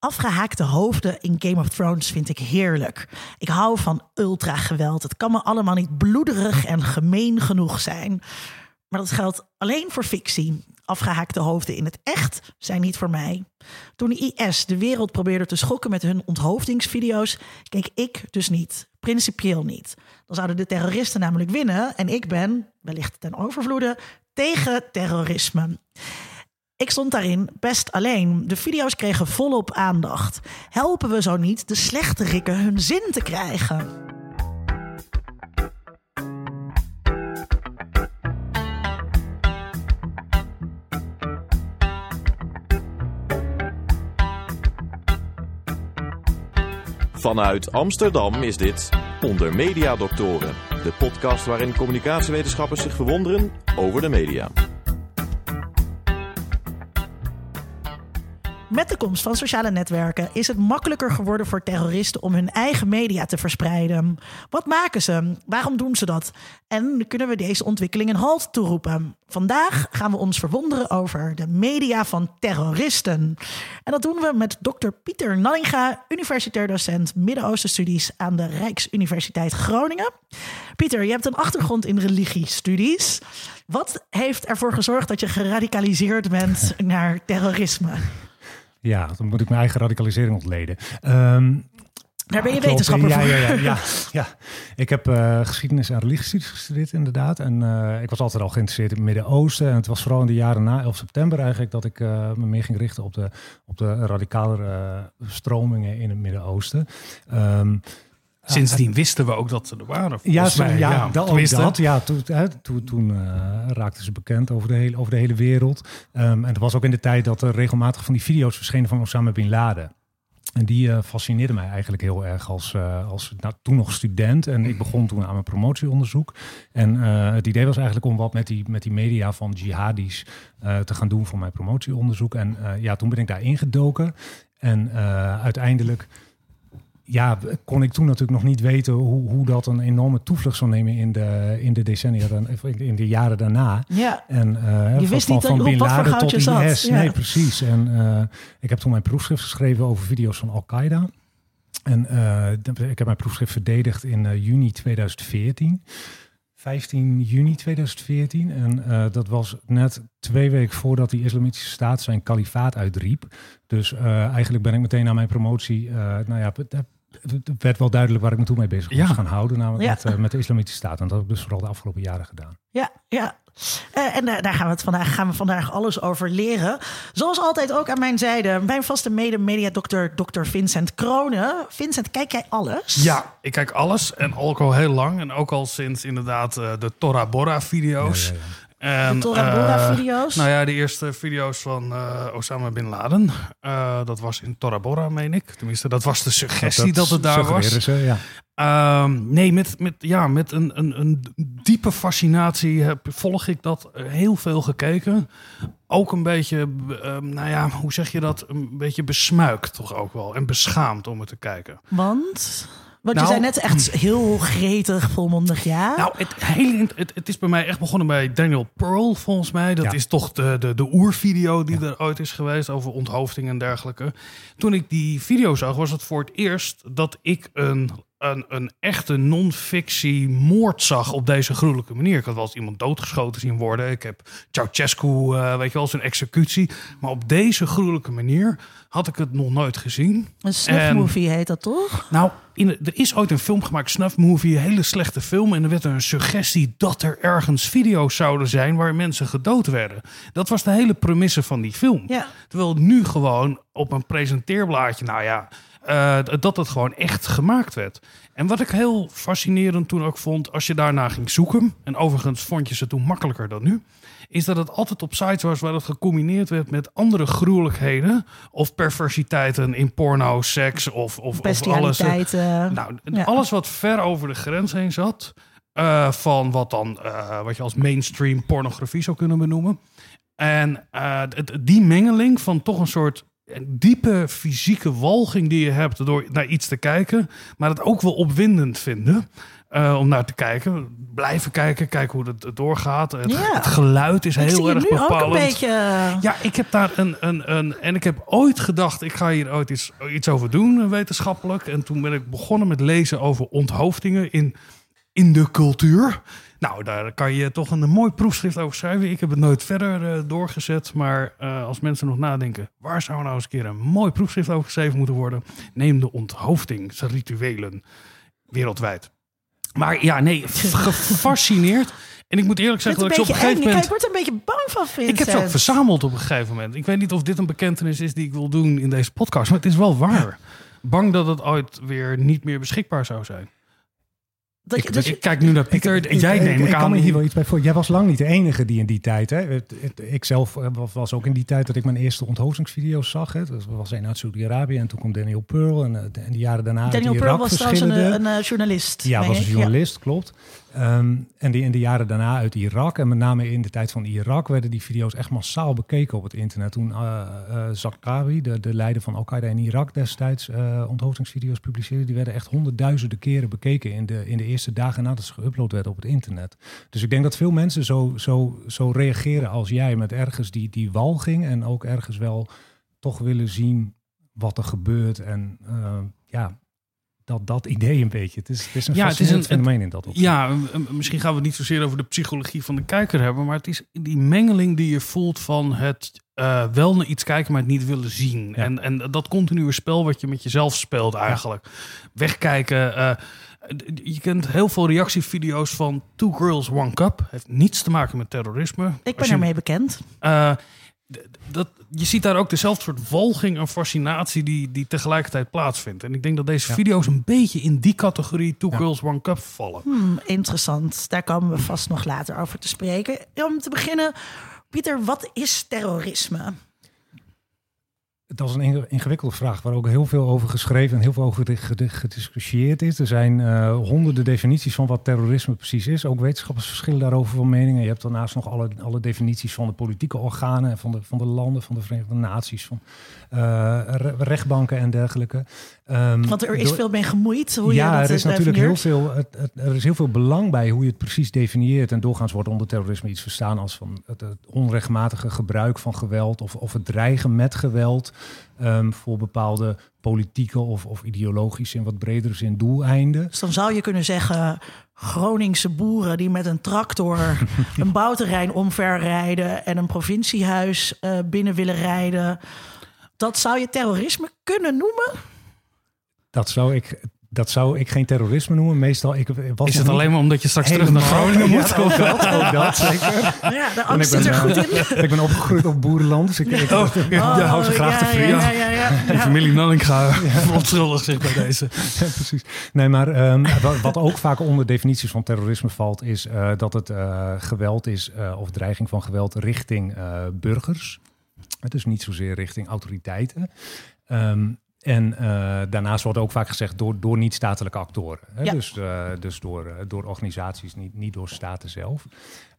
Afgehaakte hoofden in Game of Thrones vind ik heerlijk. Ik hou van ultra-geweld. Het kan me allemaal niet bloederig en gemeen genoeg zijn. Maar dat geldt alleen voor fictie. Afgehaakte hoofden in het echt zijn niet voor mij. Toen IS de wereld probeerde te schokken met hun onthoofdingsvideo's, keek ik dus niet. Principieel niet. Dan zouden de terroristen namelijk winnen en ik ben, wellicht ten overvloede, tegen terrorisme. Ik stond daarin best alleen. De video's kregen volop aandacht. Helpen we zo niet de slechterikken hun zin te krijgen? Vanuit Amsterdam is dit Onder Media Doctoren, de podcast waarin communicatiewetenschappers zich verwonderen over de media. Met de komst van sociale netwerken is het makkelijker geworden voor terroristen om hun eigen media te verspreiden. Wat maken ze? Waarom doen ze dat? En kunnen we deze ontwikkeling een halt toeroepen? Vandaag gaan we ons verwonderen over de media van terroristen. En dat doen we met dokter Pieter Nanninga, universitair docent Midden-Oosten-studies aan de Rijksuniversiteit Groningen. Pieter, je hebt een achtergrond in religiestudies. Wat heeft ervoor gezorgd dat je geradicaliseerd bent naar terrorisme? Ja, dan moet ik mijn eigen radicalisering ontleden. Um, daar ben je wetenschapper ja, voor. Ja, ja, ja, ja. Ik heb uh, geschiedenis en religiestudies gestudeerd inderdaad. En uh, ik was altijd al geïnteresseerd in het Midden-Oosten. En het was vooral in de jaren na 11 september eigenlijk... dat ik uh, me meer ging richten op de, op de radicalere stromingen in het Midden-Oosten. Um, Sindsdien wisten we ook dat ze er waren. Ja, zo, ja, ja, dat, dat, ja, toen, hè, toen, toen uh, raakten ze bekend over de hele, over de hele wereld. Um, en het was ook in de tijd dat er regelmatig van die video's verschenen van Osama Bin Laden. En die uh, fascineerde mij eigenlijk heel erg als, uh, als nou, toen nog student. En ik begon toen aan mijn promotieonderzoek. En uh, het idee was eigenlijk om wat met die, met die media van jihadis te gaan doen voor mijn promotieonderzoek. En ja, toen ben ik daar ingedoken. En uiteindelijk ja, kon ik toen natuurlijk nog niet weten hoe, hoe dat een enorme toevlucht zou nemen in de, in de decennia, in de jaren daarna. Ja. En, uh, je wist van, niet van Bin Laden tot IS. Zat. Ja. Nee, precies. En uh, ik heb toen mijn proefschrift geschreven over video's van Al-Qaeda. En uh, ik heb mijn proefschrift verdedigd in juni 2014. 15 juni 2014. En uh, dat was net twee weken voordat die Islamitische Staat zijn kalifaat uitriep. Dus uh, eigenlijk ben ik meteen na mijn promotie, uh, nou ja, het werd wel duidelijk waar ik me toen mee bezig was gaan houden. Namelijk ja. met, uh, met, de Islamitische Staat. En dat heb ik dus vooral de afgelopen jaren gedaan. Ja, ja. Uh, en uh, daar gaan we, het vandaag, gaan we vandaag alles over leren. Zoals altijd ook aan mijn zijde, mijn vaste mede-mediadokter, dokter Vincent Kronen. Vincent, kijk jij alles? Ja, ik kijk alles en ook al heel lang. En ook al sinds inderdaad de Tora Bora video's. En, de Tora Bora video's? nou ja, de eerste video's van uh, Osama Bin Laden. Uh, dat was in Tora Bora, meen ik. Tenminste, dat was de suggestie dat, dat het daar was. Ze, ja. Um, nee, met, met, ja, met een, een, een diepe fascinatie heb, volg ik dat heel veel gekeken. Ook een beetje, uh, nou ja, hoe zeg je dat? Een beetje besmuikt toch ook wel. En beschaamd om het te kijken. Want? Want nou, je zei net echt heel gretig, volmondig ja. Nou, het, hele, het, het, is bij mij echt begonnen bij Daniel Pearl, volgens mij. Dat ja. is toch de, de, de oervideo die ja. er ooit is geweest over onthoofding en dergelijke. Toen ik die video zag, was het voor het eerst dat ik een een, een echte non-fictie moord zag op deze gruwelijke manier. Ik had wel eens iemand doodgeschoten zien worden. Ik heb Ceausescu, uh, weet je wel, zijn executie. Maar op deze gruwelijke manier had ik het nog nooit gezien. Een snuff movie heet dat toch? Nou, in, er is ooit een film gemaakt, Snuff Movie, een hele slechte film. En er werd een suggestie dat er ergens video's zouden zijn waar mensen gedood werden. Dat was de hele premisse van die film. Ja. Terwijl nu gewoon op een presenteerblaadje, nou ja... Uh, dat het gewoon echt gemaakt werd. En wat ik heel fascinerend toen ook vond, als je daarna ging zoeken, en overigens vond je ze toen makkelijker dan nu, is dat het altijd op sites was waar het gecombineerd werd met andere gruwelijkheden of perversiteiten in porno, seks of, of, of alles. Nou, ja. alles wat ver over de grens heen zat, uh, van wat dan, uh, wat je als mainstream pornografie zou kunnen benoemen. En uh, die mengeling van toch een soort diepe fysieke walging die je hebt door naar iets te kijken, maar het ook wel opwindend vinden. Uh, om naar te kijken. Blijven kijken, kijken hoe het doorgaat. Het, geluid is Ik heel erg bepalend. een beetje... Ja, ik heb daar een, een, een. En ik heb ooit gedacht, ik ga hier ooit iets, iets over doen, eh, wetenschappelijk. En toen ben ik begonnen met lezen over onthoofdingen in, in de cultuur. Nou, daar kan je toch een, mooi proefschrift over schrijven. Ik heb het nooit verder eh, doorgezet. Maar eh, als mensen nog nadenken, waar zou nou eens een keer een mooi proefschrift over geschreven moeten worden? Neem de onthoofdingsrituelen wereldwijd. Maar ja, nee, gefascineerd. En ik moet eerlijk zeggen dat ik op een gegeven moment... ik word er een beetje bang van, Vincent. Ik heb ze ook verzameld op een gegeven moment. Ik weet niet of dit een bekentenis is die ik wil doen in deze podcast, maar het is wel waar. Bang dat het ooit weer niet meer beschikbaar zou zijn. Dat je- Ik- dus- Ik kijk nu naar Pieter. Jij ik, neemt ik, ik kan aan. me hier wel iets bij voor. Jij was lang niet de enige die in die tijd. Hè. Het- het- ik zelf eh, was- ook in die tijd dat ik mijn eerste onthoofdingsvideo's zag. Hè. Dat was een uit Saudi-Arabië en toen kwam Daniel Pearl. En, eh, de, en die jaren daarna Daniel Pearl was trouwens een, verschillende- een, eh, journalist. Ja, was een journalist, klopt. Ehm, en die in de jaren daarna uit Irak, en met name in de tijd van Irak, werden die video's echt massaal bekeken op het internet. Toen uh, de, de leider van Al-Qaeda in Irak destijds, uh, onthoofdingsvideo's publiceerde, die werden echt honderdduizenden keren bekeken in de, in de eerste dagen nadat ze geüpload werden op het internet. Dus ik denk dat veel mensen zo, zo, zo reageren als jij, met ergens die, die walging en ook ergens wel toch willen zien wat er gebeurt. En ja, dat, dat idee een beetje. Het is, het is een Ja, het is een- fenomeen in dat opzicht. Ja, misschien gaan we het niet zozeer over de psychologie van de kijker hebben, maar het is die mengeling die je voelt van het eh, wel naar iets kijken, maar het niet willen zien. Ja. En, en dat continue spel wat je met jezelf speelt eigenlijk. Wegkijken. eh, je kent heel veel reactievideo's van Two Girls, One Cup. Heeft niets te maken met terrorisme. Ik ben je- ermee bekend. eh, dat, je ziet daar ook dezelfde soort volging en fascinatie die, die tegelijkertijd plaatsvindt. En ik denk dat deze Ja. video's een beetje in die categorie Two Ja. Girls, One Cup vallen. Hmm, interessant. Daar komen we vast nog later over te spreken. Om te beginnen, Pieter, wat is terrorisme? Dat is een inge- ingewikkelde vraag waar ook heel veel over geschreven en heel veel over ged- gediscussieerd is. Er zijn eh, honderden definities van wat terrorisme precies is. Ook wetenschappers verschillen daarover van meningen. Je hebt daarnaast nog alle, alle definities van de politieke organen, van de, van de landen, van de Verenigde Naties, van re- rechtbanken en dergelijke. Ehm, Want er is door- veel mee gemoeid. Hoe je ja, dat er is eh, natuurlijk heel veel, het, het- er is heel veel belang bij hoe je het precies definieert. En doorgaans wordt onder terrorisme iets verstaan als van het, het onrechtmatige gebruik van geweld of, of het dreigen met geweld ehm, voor bepaalde politieke of, of ideologische in wat bredere zin doeleinden. Dus dan zou je kunnen zeggen, Groningse boeren die met een tractor een bouwterrein omverrijden en een provinciehuis eh, binnen willen rijden. Dat zou je terrorisme kunnen noemen? Dat zou ik, dat zou ik geen terrorisme noemen. Meestal, ik was Is het niet alleen maar omdat je straks terug naar Groningen moet? Ja, ook dat, ook dat zeker. Ja, de angst zit er ben, goed eh, in. ik ben opgegroeid op boerenland, dus ik, ik Oh, hou ze graag te ja, vriend. ja, ja, ja, ja. De familie Nanninga verontschuldigt zich bij deze. Ja, precies. Nee, maar ehm, wat, wat ook vaak onder definities van terrorisme valt, is eh, dat het eh, geweld is eh, of dreiging van geweld richting eh, burgers. Het is niet zozeer richting autoriteiten. Ehm, en eh, daarnaast wordt ook vaak gezegd door, door niet-statelijke actoren. Hè? Ja. Dus, eh, dus door, eh, door organisaties, niet, niet door staten zelf.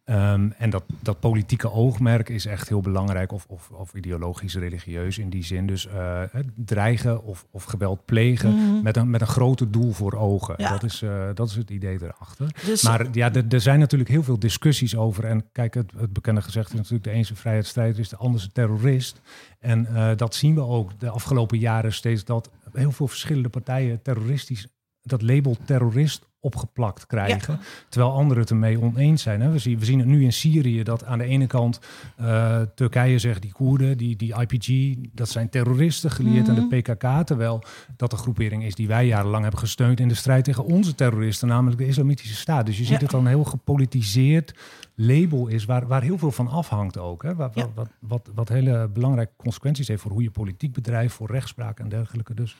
Ehm, en dat, dat politieke oogmerk is echt heel belangrijk, of, of, of ideologisch, religieus in die zin. Dus eh, dreigen of, of geweld plegen met, een, met een groter doel voor ogen. Ja. Dat, is, eh, dat is het idee erachter. Dus Maar ja, er, zijn natuurlijk heel veel discussies over. En kijk, het, het bekende gezegd is natuurlijk... de een is een vrijheidsstrijder, is de ander is een terrorist. En eh, dat zien we ook de afgelopen jaren steeds... dat heel veel verschillende partijen terroristisch... dat label terrorist opgeplakt krijgen. Terwijl anderen het ermee oneens zijn. Hè. We, zien, we zien het nu in Syrië dat aan de ene kant eh, Turkije zegt... die Koerden, die, die IPG, dat zijn terroristen gelieerd aan de PKK. Terwijl dat de groepering is die wij jarenlang hebben gesteund... in de strijd tegen onze terroristen, namelijk de Islamitische Staat. Dus je ziet Ja. het dan een heel gepolitiseerd label is... waar, waar heel veel van afhangt ook. Hè. Waar, Ja. wat, wat, wat hele belangrijke consequenties heeft... voor hoe je politiek bedrijft, voor rechtspraak en dergelijke. Dus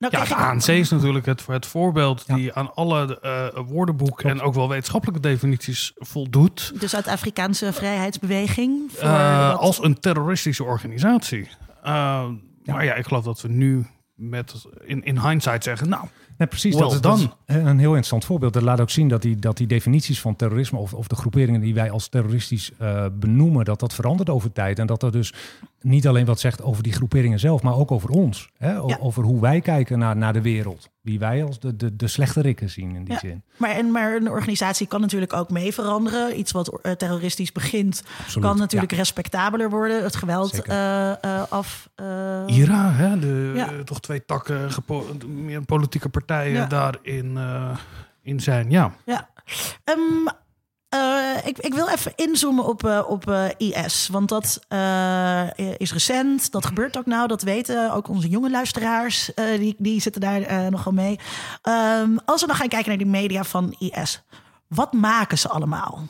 nou, Ja, de ANC is natuurlijk het, het voorbeeld Ja. die aan alle eh woordenboek en ook wel wetenschappelijke definities voldoet. dus uit de Afrikaanse vrijheidsbeweging. Voor eh, wat- als een terroristische organisatie. Eh, Maar ja, ik geloof dat we nu met in, in hindsight zeggen, nou, Nee, precies. Well dat, is, done. een heel interessant voorbeeld. Dat laat ook zien dat die, dat die definities van terrorisme of, of de groeperingen die wij als terroristisch eh, benoemen, dat dat verandert over tijd. En dat dat dus niet alleen wat zegt over die groeperingen zelf, maar ook over ons. Hè? O- Ja. Over hoe wij kijken naar, naar de wereld. Wie wij als de, de, de slechterikken zien in die Ja, zin. Maar, en, maar een organisatie kan natuurlijk ook mee veranderen. Iets wat eh, terroristisch begint, Absoluut, kan natuurlijk ja. respectabeler worden. Het geweld eh, eh, af. IRA, hè, de, Ja. toch twee takken, meer politieke partijen daarin in zijn. Ja. Ja. Ehm, eh, ik, ik wil even inzoomen op, eh, op eh, IS. Want dat is recent. Dat gebeurt ook nou. Dat weten ook onze jonge luisteraars. die, die zitten daar nogal mee. Ehm, als we dan gaan kijken naar die media van IS. Wat maken ze allemaal?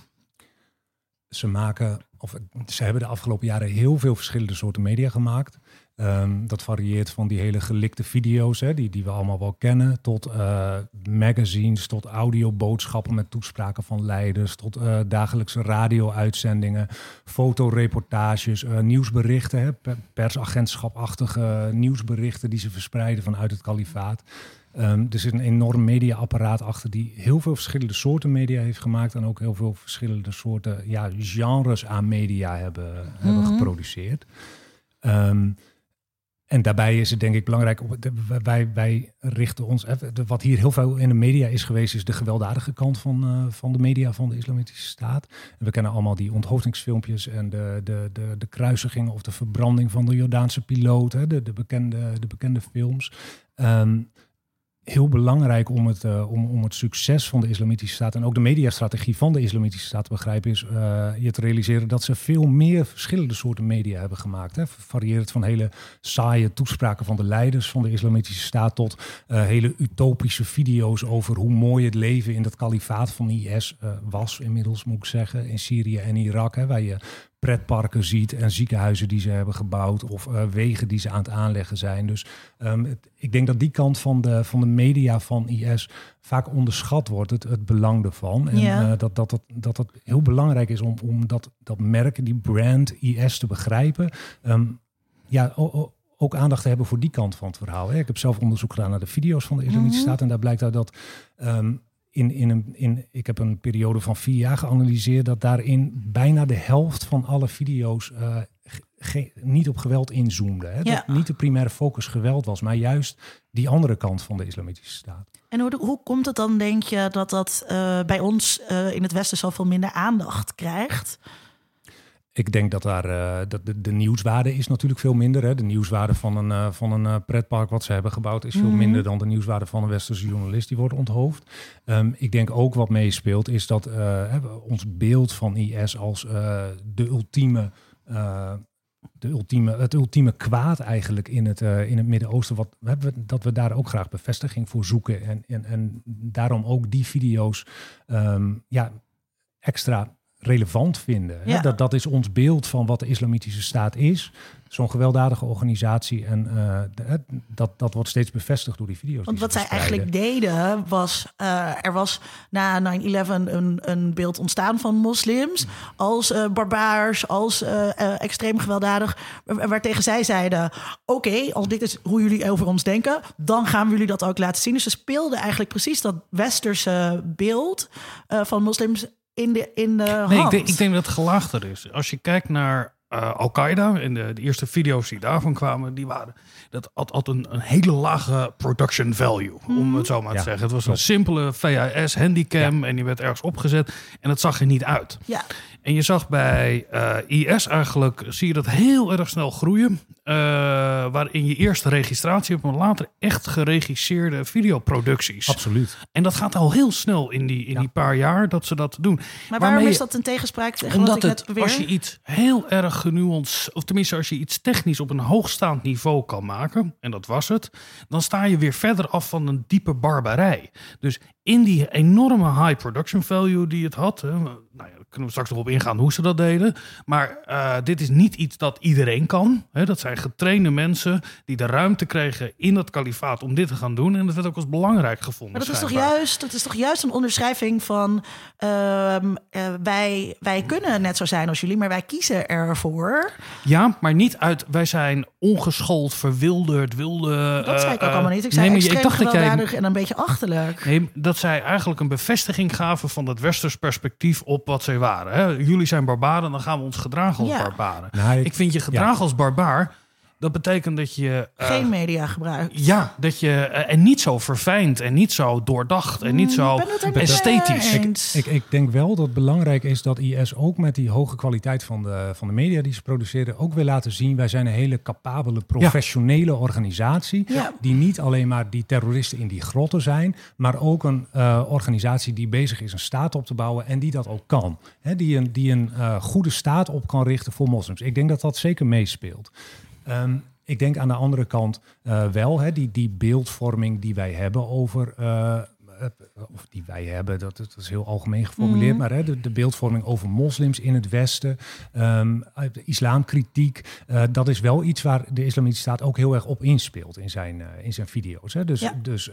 Ze maken, of ze hebben de afgelopen jaren heel veel verschillende soorten media gemaakt. Ehm, dat varieert van die hele gelikte video's, hè, die, die we allemaal wel kennen, tot eh, magazines, tot audioboodschappen met toespraken van leiders, tot eh, dagelijkse radio-uitzendingen, fotoreportages, eh, nieuwsberichten, hè, per- persagentschapachtige nieuwsberichten die ze verspreiden vanuit het kalifaat. Ehm, er zit een enorm mediaapparaat achter die heel veel verschillende soorten media heeft gemaakt en ook heel veel verschillende soorten ja, genres aan media hebben, hebben geproduceerd. Ehm, en daarbij is het denk ik belangrijk, wij, wij richten ons, wat hier heel veel in de media is geweest, is de gewelddadige kant van, eh, van de media van de Islamitische Staat. En we kennen allemaal die onthoofdingsfilmpjes en de, de, de, de kruisiging of de verbranding van de Jordaanse piloot, de, de, bekende, de bekende films. Ehm, heel belangrijk om het, eh, om, om het succes van de Islamitische Staat en ook de mediastrategie van de Islamitische Staat te begrijpen, is eh, je te realiseren dat ze veel meer verschillende soorten media hebben gemaakt. Hè. Varieert van hele saaie toespraken van de leiders van de Islamitische Staat tot eh, hele utopische video's over hoe mooi het leven in dat kalifaat van IS was, inmiddels moet ik zeggen, in Syrië en Irak, hè, waar je pretparken ziet en ziekenhuizen die ze hebben gebouwd of eh, wegen die ze aan het aanleggen zijn. Dus ehm, het- ik denk dat die kant van de, van de media van IS vaak onderschat wordt, het, het belang ervan. En Ja. eh, dat, dat, dat, dat het heel belangrijk is om, om dat, dat merk, die brand IS te begrijpen. Ehm, ja, ook aandacht te hebben voor die kant van het verhaal. Hè. Ik heb zelf onderzoek gedaan naar de video's van de Islamitische Staat. En daar blijkt uit dat ehm, in, in een, in, ik heb een periode van vier jaar geanalyseerd, dat daarin bijna de helft van alle video's eh, ge- niet op geweld inzoomde. Hè. Ja. Dat niet de primaire focus geweld was, maar juist die andere kant van de Islamitische Staat. En hoe, hoe komt het dan, denk je, dat dat eh, bij ons eh, in het Westen zoveel minder aandacht krijgt? Ik denk dat daar eh, dat de, de nieuwswaarde is natuurlijk veel minder. Hè. De nieuwswaarde van een, eh, van een eh, pretpark wat ze hebben gebouwd is veel Mhm. minder dan de nieuwswaarde van een westerse journalist die wordt onthoofd. Ehm, ik denk ook wat meespeelt is dat ons beeld van IS als de ultieme. de ultieme, het ultieme kwaad eigenlijk in het, in het Midden-Oosten. Wat, hebben we, dat we daar ook graag bevestiging voor zoeken. En, en, en daarom ook die video's ehm, ja, extra relevant vinden. hè. Dat, dat is ons beeld van wat de Islamitische Staat is. Zo'n gewelddadige organisatie. En eh, de- dat, dat wordt steeds bevestigd door die video's. Want die wat zij eigenlijk deden was, eh, er was na 9-11 een, een beeld ontstaan van moslims als eh, barbaars, als extreem gewelddadig, wa- waartegen zij zeiden, oké, als dit is hoe jullie over ons denken, dan gaan we jullie dat ook laten zien. Dus ze speelden eigenlijk precies dat westerse beeld van moslims in de, in de Nee, ik hand. denk, ik denk dat het gelaagder is. Als je kijkt naar eh, Al-Qaeda en de, de eerste video's die daarvan kwamen, die waren dat had, had een, een hele lage production value, om het zo maar Ja, te zeggen. Het was een simpele VHS handicam en die werd ergens opgezet en het zag er niet uit. Ja, En je zag bij eh, IS eigenlijk, zie je dat heel erg snel groeien. eh, waarin je eerst registratie hebt, maar later echt geregisseerde videoproducties. Absoluut. En dat gaat al heel snel in die, in Ja. die paar jaar dat ze dat doen. maar waarom Waarmee is dat een tegenspraak tegen wat ik het, net beweer? als je iets heel erg genuanceerd, of tenminste als je iets technisch op een hoogstaand niveau kan maken, en dat was het, dan sta je weer verder af van een diepe barbarij. Dus in die enorme high production value die het had, hè, nou ja, kunnen we straks nog op ingaan hoe ze dat deden, maar eh, dit is niet iets dat iedereen kan. Dat zijn getrainde mensen die de ruimte kregen in het kalifaat om dit te gaan doen, en dat werd ook als belangrijk gevonden. Maar dat is, toch juist, dat is toch juist een onderschrijving van ehm, eh, wij, wij kunnen net zo zijn als jullie, maar wij kiezen ervoor. Ja, maar niet uit wij zijn ongeschoold, verwilderd, wilde. Dat zei ik ook eh, allemaal niet. Ik zei extreem dacht dat jij. en een beetje achterlijk. Nee, dat zij eigenlijk een bevestiging gaven van het westers perspectief op wat zij waren. Hè? Jullie zijn barbaren, dan gaan we ons gedragen als Ja. barbaren. Nou, ik- ik vind je gedragen als barbaar Dat betekent dat je... Uh, Geen media gebruikt. Ja, dat je... en niet zo verfijnd en niet zo doordacht en niet mm, zo esthetisch. Ik, ik, ik, denk wel dat het belangrijk is dat IS ook met die hoge kwaliteit van de, van de media die ze produceren... ook wil laten zien, wij zijn een hele capabele, professionele organisatie... die niet alleen maar die terroristen in die grotten zijn... maar ook een organisatie die bezig is een staat op te bouwen en die dat ook kan. He, die een, die een goede staat op kan richten voor moslims. Ik denk dat dat zeker meespeelt. Ehm, ik denk aan de andere kant uh, wel, hè, die, die beeldvorming die wij hebben over eh, of die wij hebben, dat, dat is heel algemeen geformuleerd, mhm. maar hè, de, de, beeldvorming over moslims in het Westen, um, islamkritiek, uh, dat is wel iets waar de Islamitische Staat ook heel erg op inspeelt in zijn, uh, in zijn video's. Hè. Dus, dus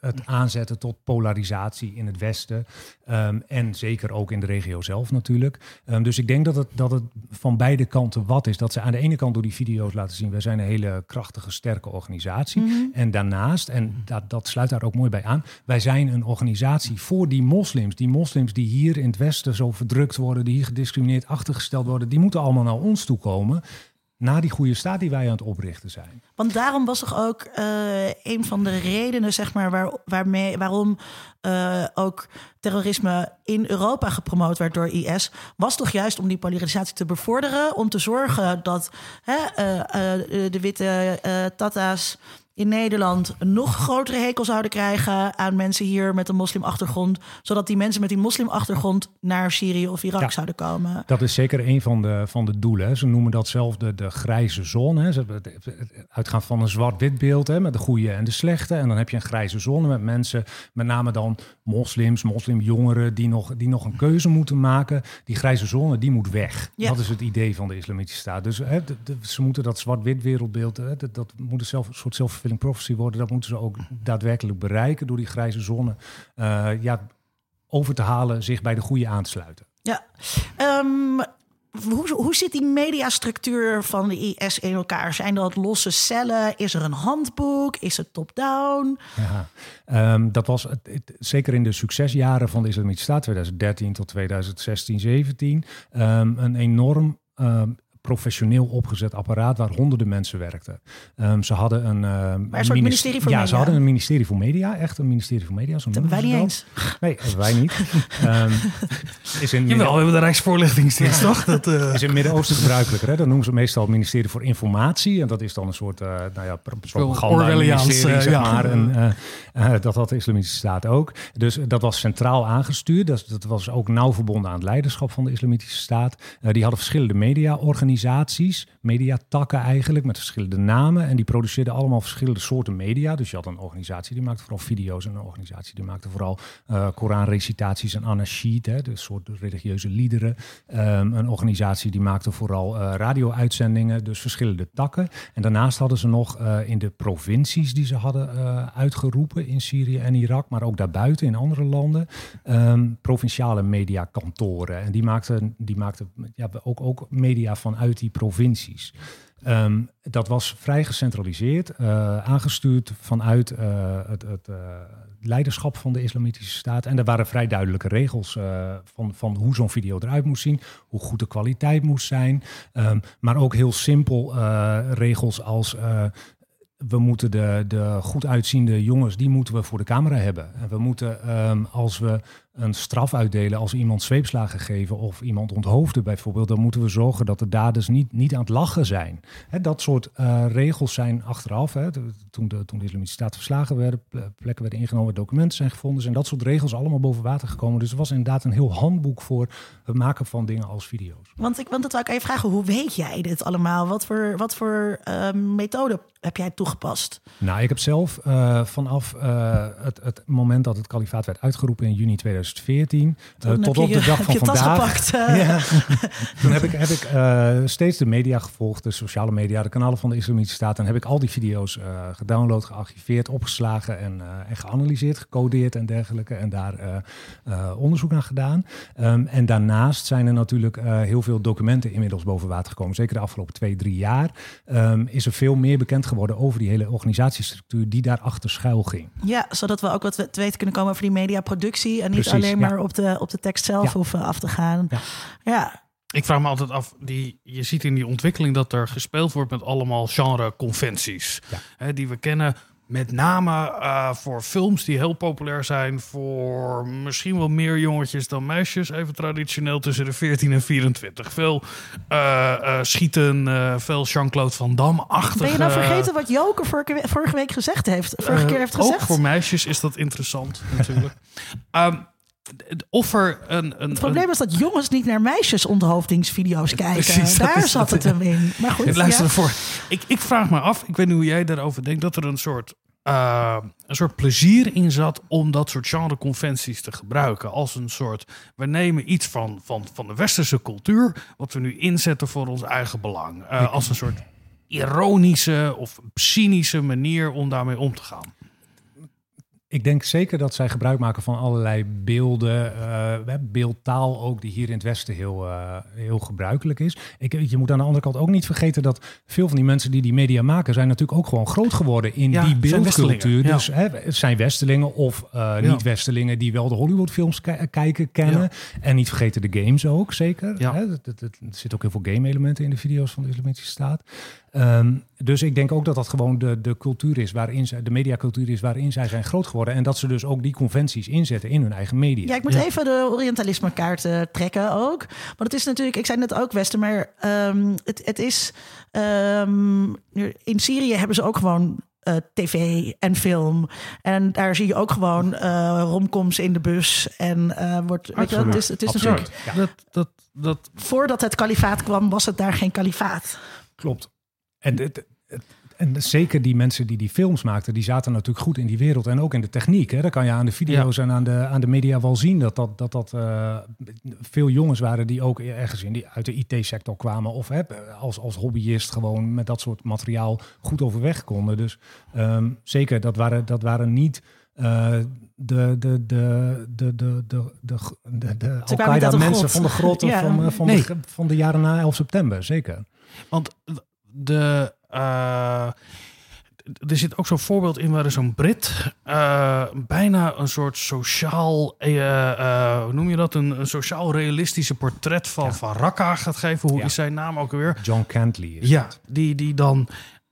het aanzetten tot polarisatie in het Westen um, en zeker ook in de regio zelf natuurlijk. Um, dus ik denk dat het, dat het van beide kanten wat is. Dat ze aan de ene kant door die video's laten zien, wij zijn een hele krachtige, sterke organisatie. Mm -hmm. En daarnaast, en dat, dat sluit daar ook mooi bij aan, wij zijn een organisatie voor die moslims. Die moslims die hier in het Westen zo verdrukt worden, die hier gediscrimineerd achtergesteld worden, die moeten allemaal naar ons toe komen. Na die goede staat die wij aan het oprichten zijn. Want daarom was toch ook uh, een van de redenen, zeg maar, waar, waarmee, waarom uh, ook terrorisme in Europa gepromoot werd door IS, was toch juist om die polarisatie te bevorderen, om te zorgen dat hè, uh, de witte Tata's in Nederland een nog grotere hekel zouden krijgen aan mensen hier met een moslimachtergrond, zodat die mensen met die moslimachtergrond naar Syrië of Irak zouden komen. Dat is zeker een van de, van de doelen. Hè. Ze noemen dat zelf de, de grijze zone. Hè. Ze uitgaan van een zwart-wit beeld hè, met de goede en de slechte. En dan heb je een grijze zone met mensen, met name dan moslims, moslimjongeren, die nog, die nog een keuze moeten maken. Die grijze zone, die moet weg. Dat is het idee van de islamitische staat. Dus hè, ze moeten dat zwart-wit wereldbeeld, hè, dat, dat moet een, zelf, een soort zelf prophecy worden, dat moeten ze ook daadwerkelijk bereiken door die grijze zone uh, ja, over te halen, zich bij de goede aan te sluiten. Ja, um, hoe, hoe zit die mediastructuur van de IS in elkaar? Zijn dat losse cellen? Is er een handboek? Is het top-down? Ja, um, dat was het, zeker in de succesjaren van de Islamitische Staat, 2013 tot 2016, 17, um, een enorm um, professioneel opgezet apparaat waar honderden mensen werkten. Um, ze hadden een, uh, een ministerie voor ja, media. ze hadden een ministerie voor media, echt een ministerie voor media. Zo dat wij niet eens. Nee, wij niet. um, is in Jawel, we hebben de Rijksvoorlichtingsdienst, toch? Dat uh... is in het Midden-Oosten gebruikelijker. Hè? Dat noemen ze meestal het ministerie voor informatie. En dat is dan een soort, uh, nou ja, propaganda-ministerie, zeg maar. En, dat had de Islamitische Staat ook. Dus dat was centraal aangestuurd. Dat, dat was ook nauw verbonden aan het leiderschap van de Islamitische Staat. die hadden verschillende media-organisaties organisaties, mediatakken eigenlijk, met verschillende namen. En die produceerden allemaal verschillende soorten media. Dus je had een organisatie die maakte vooral video's en een organisatie die maakte vooral uh, Koranrecitaties en anasheed, hè, dus soort religieuze liederen. Um, een organisatie die maakte vooral uh, radio-uitzendingen, dus verschillende takken. En daarnaast hadden ze nog uh, in de provincies die ze hadden uitgeroepen in Syrië en Irak, maar ook daarbuiten in andere landen, um, provinciale mediakantoren. En die maakten, die maakten ja, ook, ook media van uit die provincies. Um, dat was vrij gecentraliseerd, uh, aangestuurd vanuit uh, het, het uh, leiderschap van de Islamitische Staat. En er waren vrij duidelijke regels van, van hoe zo'n video eruit moest zien, hoe goed de kwaliteit moest zijn. Um, maar ook heel simpel regels als we moeten de, de goed uitziende jongens, die moeten we voor de camera hebben. En we moeten, um, als we een straf uitdelen als iemand zweepslagen geven of iemand onthoofden bijvoorbeeld, dan moeten we zorgen dat de daders niet, niet aan het lachen zijn. dat soort uh, regels zijn achteraf, toen, de, toen de Islamitische Staat verslagen werden, plekken werden ingenomen, documenten zijn gevonden, zijn dat soort regels allemaal boven water gekomen. Dus er was inderdaad een heel handboek voor het maken van dingen als video's. Want ik, want dat wil ik even vragen, hoe weet jij dit allemaal? Wat voor, wat voor uh, methode heb jij toegepast? Nou, ik heb zelf uh, vanaf het, het moment dat het kalifaat werd uitgeroepen in juni 2000 2014 uh, tot op de dag van vandaag. Gepakt, uh. ja. Toen heb ik, heb ik uh, steeds de media gevolgd, de sociale media, de kanalen van de Islamitische Staat. En heb ik al die video's gedownload, gearchiveerd, opgeslagen en, en geanalyseerd, gecodeerd en dergelijke. En daar onderzoek naar gedaan. Um, en daarnaast zijn er natuurlijk heel veel documenten inmiddels boven water gekomen. Zeker de afgelopen twee, drie jaar um, is er veel meer bekend geworden over die hele organisatiestructuur die daarachter schuil ging. Ja, zodat we ook wat te weten kunnen komen over die mediaproductie en niet alleen maar op, de, op de tekst zelf hoeven af te gaan. Ja. ik vraag me altijd af, die, je ziet in die ontwikkeling dat er gespeeld wordt met allemaal genre-conventies. Hè, die we kennen met name uh, voor films die heel populair zijn voor misschien wel meer jongetjes dan meisjes. Even traditioneel tussen de 14 en 24. Veel uh, uh, schieten, veel Jean-Claude Van Damme-achtige... Ben je nou vergeten wat Joker vorige, vorige week gezegd heeft? Vorige keer heeft gezegd? Ook voor meisjes is dat interessant natuurlijk. um, of er een, een, het probleem is dat jongens niet naar meisjes onderhoofdingsvideo's kijken. Precies, Daar zat het hem in. Maar goed, luister ja. ervoor. Ik, ik vraag me af, ik weet niet hoe jij daarover denkt, dat er een soort, uh, een soort plezier in zat om dat soort genreconventies te gebruiken. Als een soort, we nemen iets van, van, van de westerse cultuur, wat we nu inzetten voor ons eigen belang. Uh, als een soort ironische of cynische manier om daarmee om te gaan. Ik denk zeker dat zij gebruik maken van allerlei beelden, uh, beeldtaal ook, die hier in het Westen heel, uh, heel gebruikelijk is. Ik, je moet aan de andere kant ook niet vergeten dat veel van die mensen die die media maken, zijn natuurlijk ook gewoon groot geworden in die beeldcultuur. Ja. Dus hè, het zijn Westelingen of uh, niet-Westelingen die wel de Hollywoodfilms kijken, kennen. En niet vergeten de games ook, zeker. Hè, er zitten ook heel veel game-elementen in de video's van de Islamitische Staat. Um, dus ik denk ook dat dat gewoon de, de cultuur is waarin zij, de mediacultuur is waarin zij zijn groot geworden. En dat ze dus ook die conventies inzetten in hun eigen media. Ja, ik moet even de Orientalisme kaart uh, trekken ook. Maar het is natuurlijk, ik zei net ook Westen, maar um, het, het is. Um, in Syrië hebben ze ook gewoon uh, tv en film. En daar zie je ook gewoon uh, romcoms in de bus. En uh, wordt. Weet je, het is, het is natuurlijk. Ja. Dat, dat, dat... Voordat het kalifaat kwam, was het daar geen kalifaat. Klopt. En, het, en zeker die mensen die die films maakten, die zaten natuurlijk goed in die wereld en ook in de techniek. Hè. Dat kan je aan de video's en aan de, aan de media wel zien dat dat, dat, dat eh, veel jongens waren die ook ergens in die, uit de IT-sector kwamen. Of hè, als, als hobbyist gewoon met dat soort materiaal goed overweg konden. Dus ehm, zeker, dat waren, dat waren niet eh, de, de, de, de, de, de, de, de Al-Qaeda mensen van de grotten van, eh, van, de, van de jaren na 11 september, zeker. Want de. Uh, er zit ook zo'n voorbeeld in waar zo'n Brit uh, bijna een soort sociaal, uh, hoe noem je dat? Een, een sociaal realistische portret van, ja. van Raqqa gaat geven. Hoe ja. is zijn naam ook weer? John Cantley. Is ja, die, die dan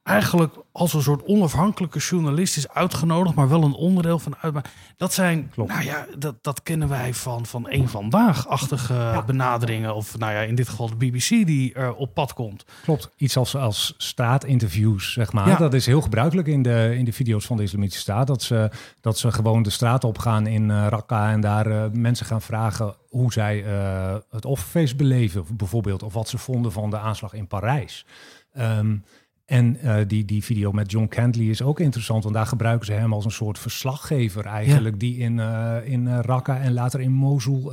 eigenlijk als een soort onafhankelijke journalist is uitgenodigd, maar wel een onderdeel van uit. Dat zijn, Klopt. nou ja, dat, dat kennen wij van, van een vandaag-achtige ja. benaderingen. Of nou ja, in dit geval de BBC die er op pad komt. Klopt, iets als, als straatinterviews, zeg maar. Ja. Dat is heel gebruikelijk in de, in de video's van de Islamitische Staat. Dat ze, dat ze gewoon de straat opgaan in uh, Raqqa en daar uh, mensen gaan vragen hoe zij uh, het offerfeest beleven, bijvoorbeeld. Of wat ze vonden van de aanslag in Parijs. Um, en uh, die, die video met John Cantley is ook interessant, want daar gebruiken ze hem als een soort verslaggever eigenlijk, ja. die in, uh, in uh, Raqqa en later in Mosul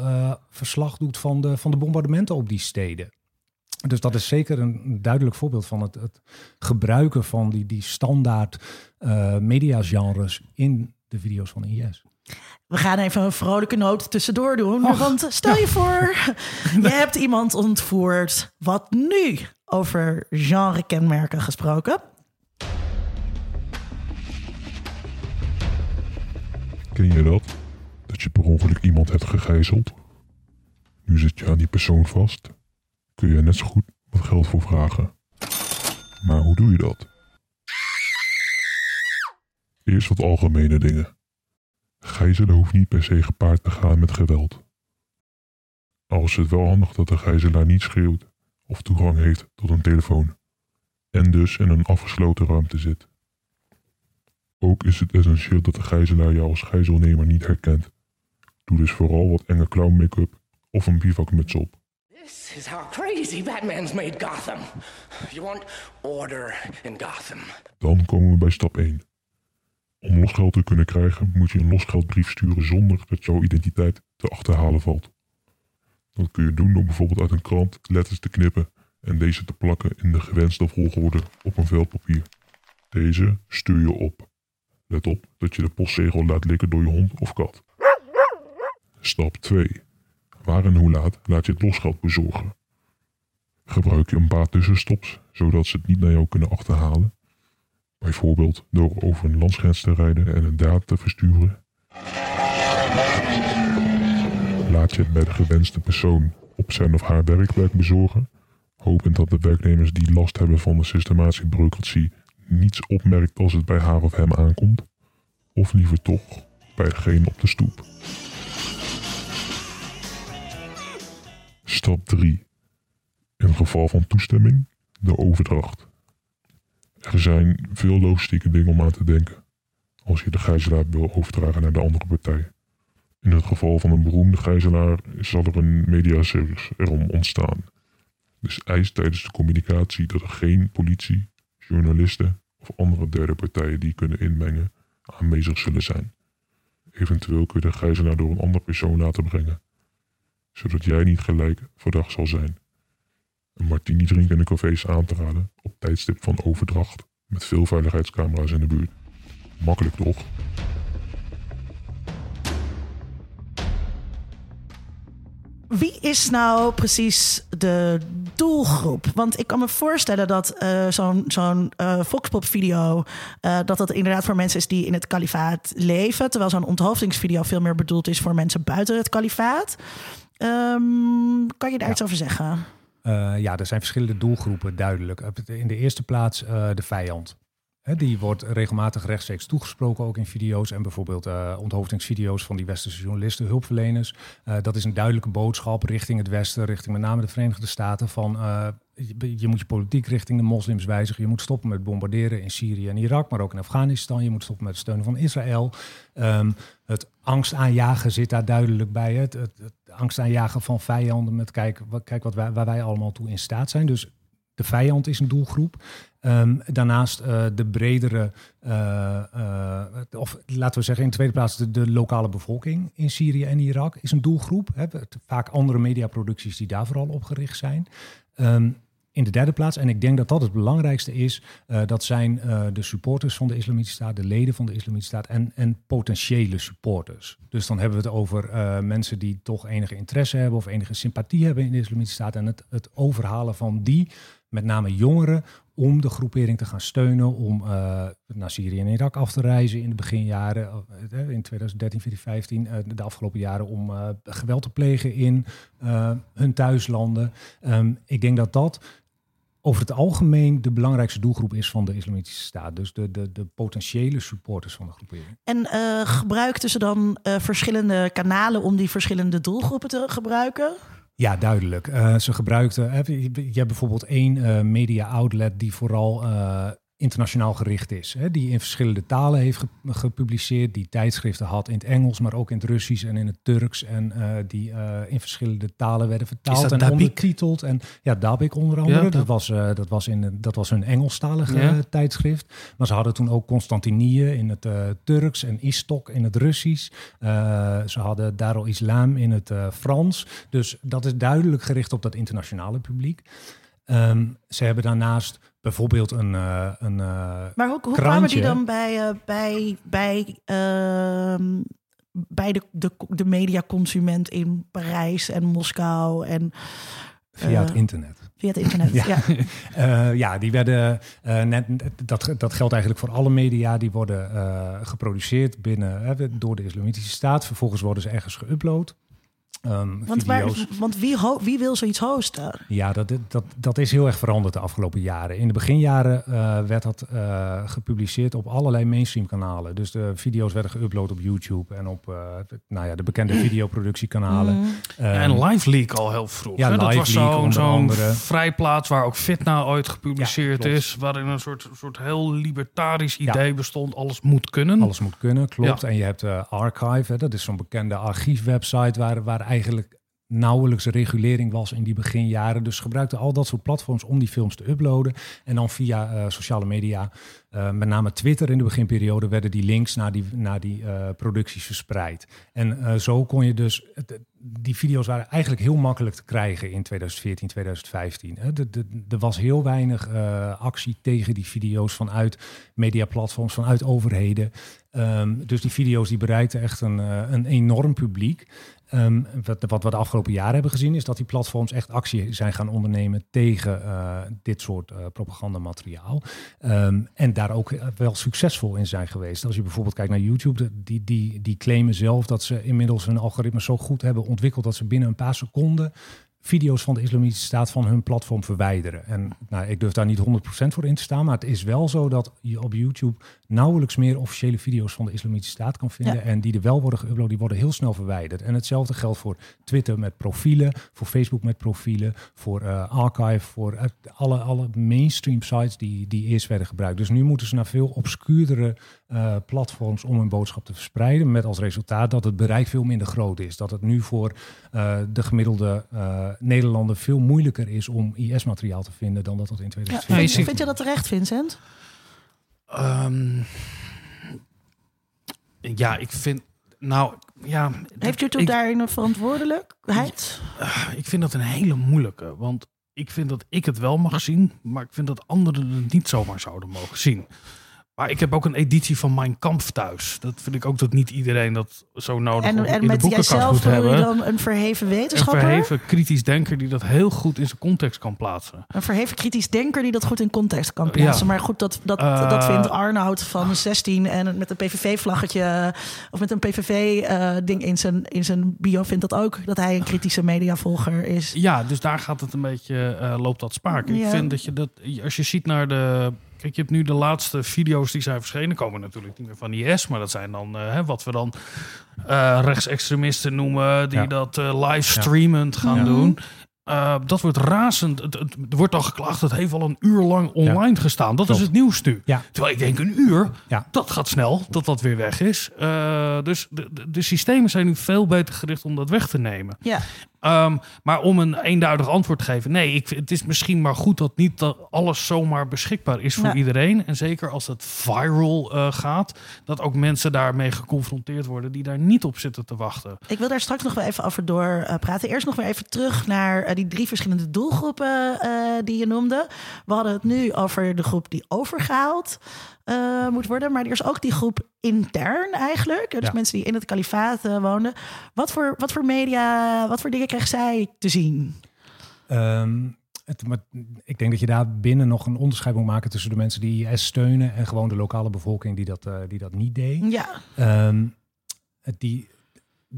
verslag doet van de, van de bombardementen op die steden. Dus dat is zeker een duidelijk voorbeeld van het, het gebruiken van die, die standaard mediagenres in de video's van IS. We gaan even een vrolijke noot tussendoor doen. Och. Want stel je voor, je hebt iemand ontvoerd. Wat nu? Over genre-kenmerken gesproken. Ken je dat? Dat je per ongeluk iemand hebt gegijzeld? Nu zit je aan die persoon vast. Kun je er net zo goed wat geld voor vragen. Maar hoe doe je dat? Eerst wat algemene dingen. Gijzelen hoeft niet per se gepaard te gaan met geweld. Al is het wel handig dat de gijzelaar niet schreeuwt of toegang heeft tot een telefoon en dus in een afgesloten ruimte zit. Ook is het essentieel dat de gijzelaar jou als gijzelnemer niet herkent. Doe dus vooral wat enge clown make-up of een bivakmuts op. This is how crazy Batman's made Gotham. You want order in Gotham. Dan komen we bij stap 1. Om losgeld te kunnen krijgen moet je een losgeldbrief sturen zonder dat jouw identiteit te achterhalen valt. Dat kun je doen door bijvoorbeeld uit een krant letters te knippen en deze te plakken in de gewenste volgorde op een vel papier. Deze stuur je op. Let op dat je de postzegel laat likken door je hond of kat. Stap 2. Waar en hoe laat laat je het losgeld bezorgen. Gebruik je een paar tussenstops zodat ze het niet naar jou kunnen achterhalen. Bijvoorbeeld door over een landsgrens te rijden en een daad te versturen. Laat je het bij de gewenste persoon op zijn of haar werkplek bezorgen, hopend dat de werknemers die last hebben van de systematische bureaucratie niets opmerkt als het bij haar of hem aankomt, of liever toch bij degene op de stoep. Stap 3. In geval van toestemming, de overdracht. Er zijn veel logistieke dingen om aan te denken als je de gijzelaar wil overdragen naar de andere partij. In het geval van een beroemde gijzelaar zal er een mediacircus erom ontstaan. Dus eis tijdens de communicatie dat er geen politie, journalisten of andere derde partijen die kunnen inmengen aanwezig zullen zijn. Eventueel kun je de gijzelaar door een andere persoon laten brengen, zodat jij niet gelijk verdacht zal zijn. Een martini drinken in de cafés aan te raden op tijdstip van overdracht met veel veiligheidscamera's in de buurt. Makkelijk toch? Wie is nou precies de doelgroep? Want ik kan me voorstellen dat uh, zo'n zo'n uh, Foxpop-video... Uh, dat dat inderdaad voor mensen is die in het kalifaat leven... terwijl zo'n onthoofdingsvideo veel meer bedoeld is... voor mensen buiten het kalifaat. Um, kan je daar ja. iets over zeggen? Ja, er zijn verschillende doelgroepen, duidelijk. In de eerste plaats de vijand die wordt regelmatig rechtstreeks toegesproken, ook in video's en bijvoorbeeld uh, onthoofdingsvideo's van die westerse journalisten, hulpverleners. Dat is een duidelijke boodschap richting het Westen, richting met name de Verenigde Staten, van je, je, moet je politiek richting de moslims wijzigen. Je moet stoppen met bombarderen in Syrië en Irak, maar ook in Afghanistan. Je moet stoppen met het steunen van Israël. Um, het angstaanjagen zit daar duidelijk bij. Het angstaanjagen van vijanden met kijk, wat, kijk wat wij, waar wij allemaal toe in staat zijn. Dus de vijand is een doelgroep. Um, daarnaast uh, de bredere, uh, uh, of laten we zeggen in de tweede plaats de, lokale bevolking in Syrië en Irak is een doelgroep. Hè. Vaak andere mediaproducties die daar vooral op gericht zijn. Um, in de derde plaats, en ik denk dat dat het belangrijkste is, uh, dat zijn uh, de supporters van de Islamitische Staat, de leden van de Islamitische Staat en, en potentiële supporters. Dus dan hebben we het over uh, mensen die toch enige interesse hebben of enige sympathie hebben in de Islamitische Staat en het, het overhalen van die, met name jongeren, om de groepering te gaan steunen, om naar Syrië en Irak af te reizen in de beginjaren, in 2013, 2015, de afgelopen jaren, om geweld te plegen in hun thuislanden. Um, ik denk dat dat over het algemeen de belangrijkste doelgroep is van de Islamitische Staat. Dus de, de, de potentiële supporters van de groepering. En uh, gebruikten ze dan uh, verschillende kanalen om die verschillende doelgroepen te gebruiken? Ja, duidelijk. Uh, ze gebruikten. Je hebt bijvoorbeeld één media outlet die vooral internationaal gericht is. Hè, die in verschillende talen heeft gepubliceerd, die tijdschriften had in het Engels, maar ook in het Russisch en in het Turks. En uh, die uh, in verschillende talen werden vertaald en ondertiteld. En ja, Dabik onder andere. Ja, dat, was, uh, dat, was in, dat was hun Engelstalige ja. tijdschrift. Maar ze hadden toen ook Constantinië in het Turks en Istok in het Russisch. ze hadden Darul Islam in het Frans. Dus dat is duidelijk gericht op dat internationale publiek. Um, ze hebben daarnaast bijvoorbeeld een, uh, een uh, Maar hoe, hoe kwamen die dan bij, uh, bij, bij, uh, bij de, de, de mediaconsument in Parijs en Moskou? En, Via het internet. Via het internet, ja. Ja, ja die werden, net, dat, dat geldt eigenlijk voor alle media, die worden geproduceerd binnen, door de Islamitische Staat. Vervolgens worden ze ergens geüpload. Um, want, waar, want wie, wie, wil zoiets hosten? Ja, dat, dat, dat is heel erg veranderd de afgelopen jaren. In de beginjaren uh, werd dat uh, gepubliceerd op allerlei mainstream kanalen. Dus de video's werden geüpload op YouTube en op uh, nou ja, de bekende videoproductiekanalen. Mm. Um, en Live Leak al heel vroeg. Ja, dat was zo'n zo vrijplaats waar ook Fitna ooit gepubliceerd ja, is. Waarin een soort, soort heel libertarisch idee ja. bestond. Alles moet kunnen. Alles moet kunnen, klopt. En je hebt Archive, hè, dat is zo'n bekende archiefwebsite waar, waar eigenlijk nauwelijks regulering was in die beginjaren. Dus gebruikte al dat soort platforms om die films te uploaden. En dan via uh, sociale media, uh, met name Twitter in de beginperiode, werden die links naar die, naar die uh, producties verspreid. En zo kon je dus, die video's waren eigenlijk heel makkelijk te krijgen in 2014, 2015. Er was heel weinig actie tegen die video's vanuit mediaplatforms, vanuit overheden. Um, dus die video's die bereikten echt een, een enorm publiek. Um, wat, wat, we de afgelopen jaren hebben gezien, is dat die platforms echt actie zijn gaan ondernemen tegen uh, dit soort uh, propagandamateriaal. Um, en daar ook wel succesvol in zijn geweest. Als je bijvoorbeeld kijkt naar YouTube, die, die, die claimen zelf dat ze inmiddels hun algoritmes zo goed hebben ontwikkeld dat ze binnen een paar seconden video's van de Islamitische Staat van hun platform verwijderen. En nou, ik durf daar niet 100% voor in te staan, maar het is wel zo dat je op YouTube nauwelijks meer officiële video's van de Islamitische Staat kan vinden. En die er wel worden geüpload, die worden heel snel verwijderd. En hetzelfde geldt voor Twitter met profielen, voor Facebook met profielen, voor uh, Archive, voor uh, alle, alle mainstream sites die, die eerst werden gebruikt. Dus nu moeten ze naar veel obscuurdere uh, platforms om hun boodschap te verspreiden. Met als resultaat dat het bereik veel minder groot is. Dat het nu voor de gemiddelde Nederlander veel moeilijker is om IS-materiaal te vinden dan dat dat in 2020 ja, Vind je dat terecht, Vincent? Um, ja, ik vind. Nou, ja. Heeft u toen daarin een verantwoordelijkheid? Ik vind dat een hele moeilijke. Want ik vind dat ik het wel mag zien, maar ik vind dat anderen het niet zomaar zouden mogen zien. Maar ik heb ook een editie van Mijn Kamp thuis. Dat vind ik ook dat niet iedereen dat zo nodig en, en in met boekenkast moet hebben. En dan een verheven wetenschapper? Een verheven kritisch denker die dat heel goed in zijn context kan plaatsen. Een verheven kritisch denker die dat goed in context kan plaatsen. Ja. Maar goed, dat, dat, uh, dat vindt Arnoud van 16 en met een PVV-vlaggetje of met een PVV-ding uh, in, zijn, in zijn bio vindt dat ook. Dat hij een kritische mediavolger is. Ja, dus daar gaat het een beetje, uh, loopt dat spaak. Ja. Ik vind dat je dat, als je ziet naar de Kijk, je hebt nu de laatste video's die zijn verschenen, komen natuurlijk niet meer van IS, maar dat zijn dan uh, wat we dan uh, rechtsextremisten noemen, die ja. dat uh, livestreamend gaan ja. doen. Uh, dat wordt razend. Het, het, er wordt al geklaagd. Het heeft al een uur lang online ja. gestaan. Dat Klopt. is het nieuws nu. Ja. Terwijl ik denk een uur, dat gaat snel, dat dat weer weg is. Uh, dus de, de, de, systemen zijn nu veel beter gericht om dat weg te nemen. Ja. Um, maar om een eenduidig antwoord te geven. Nee, ik, het is misschien maar goed dat niet dat alles zomaar beschikbaar is voor iedereen. En zeker als het viral uh, gaat. Dat ook mensen daarmee geconfronteerd worden die daar niet op zitten te wachten. Ik wil daar straks nog wel even over doorpraten. Eerst nog weer even terug naar die drie verschillende doelgroepen die je noemde. We hadden het nu over de groep die overgehaald uh, moet worden. Maar er is ook die groep intern eigenlijk. Dus ja. mensen die in het kalifaat uh, woonden. Wat voor, wat voor media, wat voor dingen kreeg zij te zien? Um, het, maar ik denk dat je daar binnen nog een onderscheid moet maken tussen de mensen die IS steunen en gewoon de lokale bevolking die dat, uh, die dat niet deed. Ja. Um, die,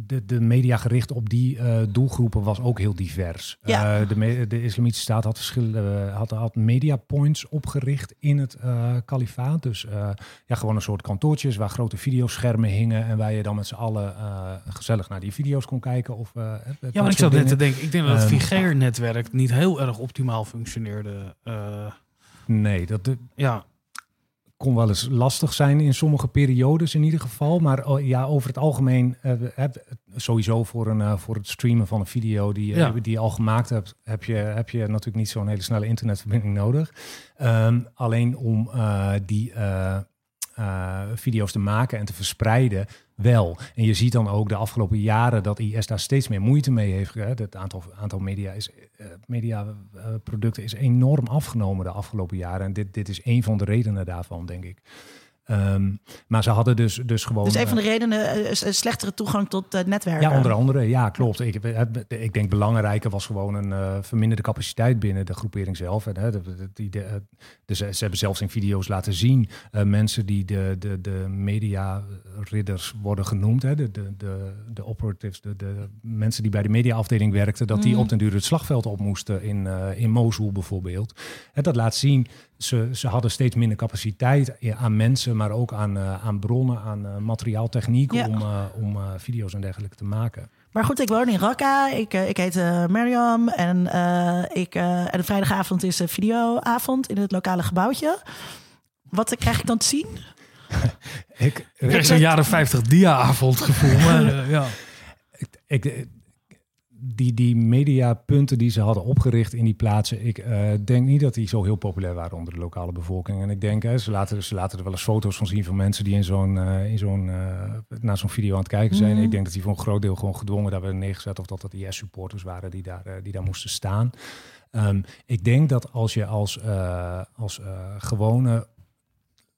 de, de media gericht op die uh, doelgroepen was ook heel divers. Ja. Uh, de, de Islamitische Staat had verschillende had, had media points opgericht in het uh, kalifaat. Dus ja, gewoon een soort kantoortjes waar grote videoschermen hingen en waar je dan met z'n allen gezellig naar die video's kon kijken. Of, ja, maar ik zat net te denken, ik denk dat het Vigeer-netwerk niet heel erg optimaal functioneerde. nee, dat de, ja kon wel eens lastig zijn in sommige periodes in ieder geval. Maar ja, over het algemeen, heb, sowieso voor, een, uh, voor het streamen van een video die, ja. die je al gemaakt hebt, heb je, heb je natuurlijk niet zo'n hele snelle internetverbinding nodig. Um, alleen om uh, die video's te maken en te verspreiden, wel. En je ziet dan ook de afgelopen jaren dat IS daar steeds meer moeite mee heeft. Hè. Het aantal, aantal media is, uh, mediaproducten is enorm afgenomen de afgelopen jaren. En dit, dit is een van de redenen daarvan, denk ik. Um, maar ze hadden dus, dus gewoon... Dus een van de redenen uh, slechtere toegang tot uh, netwerken? Ja, onder andere. Ja, klopt. Ik, ik denk belangrijker was gewoon een uh, verminderde capaciteit binnen de groepering zelf. En, de, de, de, dus ze hebben zelfs in video's laten zien mensen die de, de, de media-ridders worden genoemd. Hè, de, de, de, de operatives, de, de mensen die bij de mediaafdeling werkten, dat die mm. op den duur het slagveld op moesten in, in Mosul bijvoorbeeld. En dat laat zien ze, ze hadden steeds minder capaciteit aan mensen, maar ook aan, uh, aan bronnen, aan uh, materiaaltechniek ja. om, uh, om video's en dergelijke te maken. Maar goed, ik woon in Raqqa. Ik, ik heet Mariam en, ik, en de vrijdagavond is een videoavond in het lokale gebouwtje. Wat krijg ik dan te zien? ik krijg zo'n jaren 50 dia-avond gevoel. maar, ja. ik, ik die, die mediapunten die ze hadden opgericht in die plaatsen, ik uh, denk niet dat die zo heel populair waren onder de lokale bevolking. En ik denk, hè, ze, laten, ze laten er wel eens foto's van zien van mensen die in zo'n, uh, in zo'n, uh, naar zo'n video aan het kijken zijn. Mm. Ik denk dat die voor een groot deel gewoon gedwongen daar werden neergezet of dat dat IS-supporters waren die daar, die daar moesten staan. Um, ik denk dat als je als, als gewone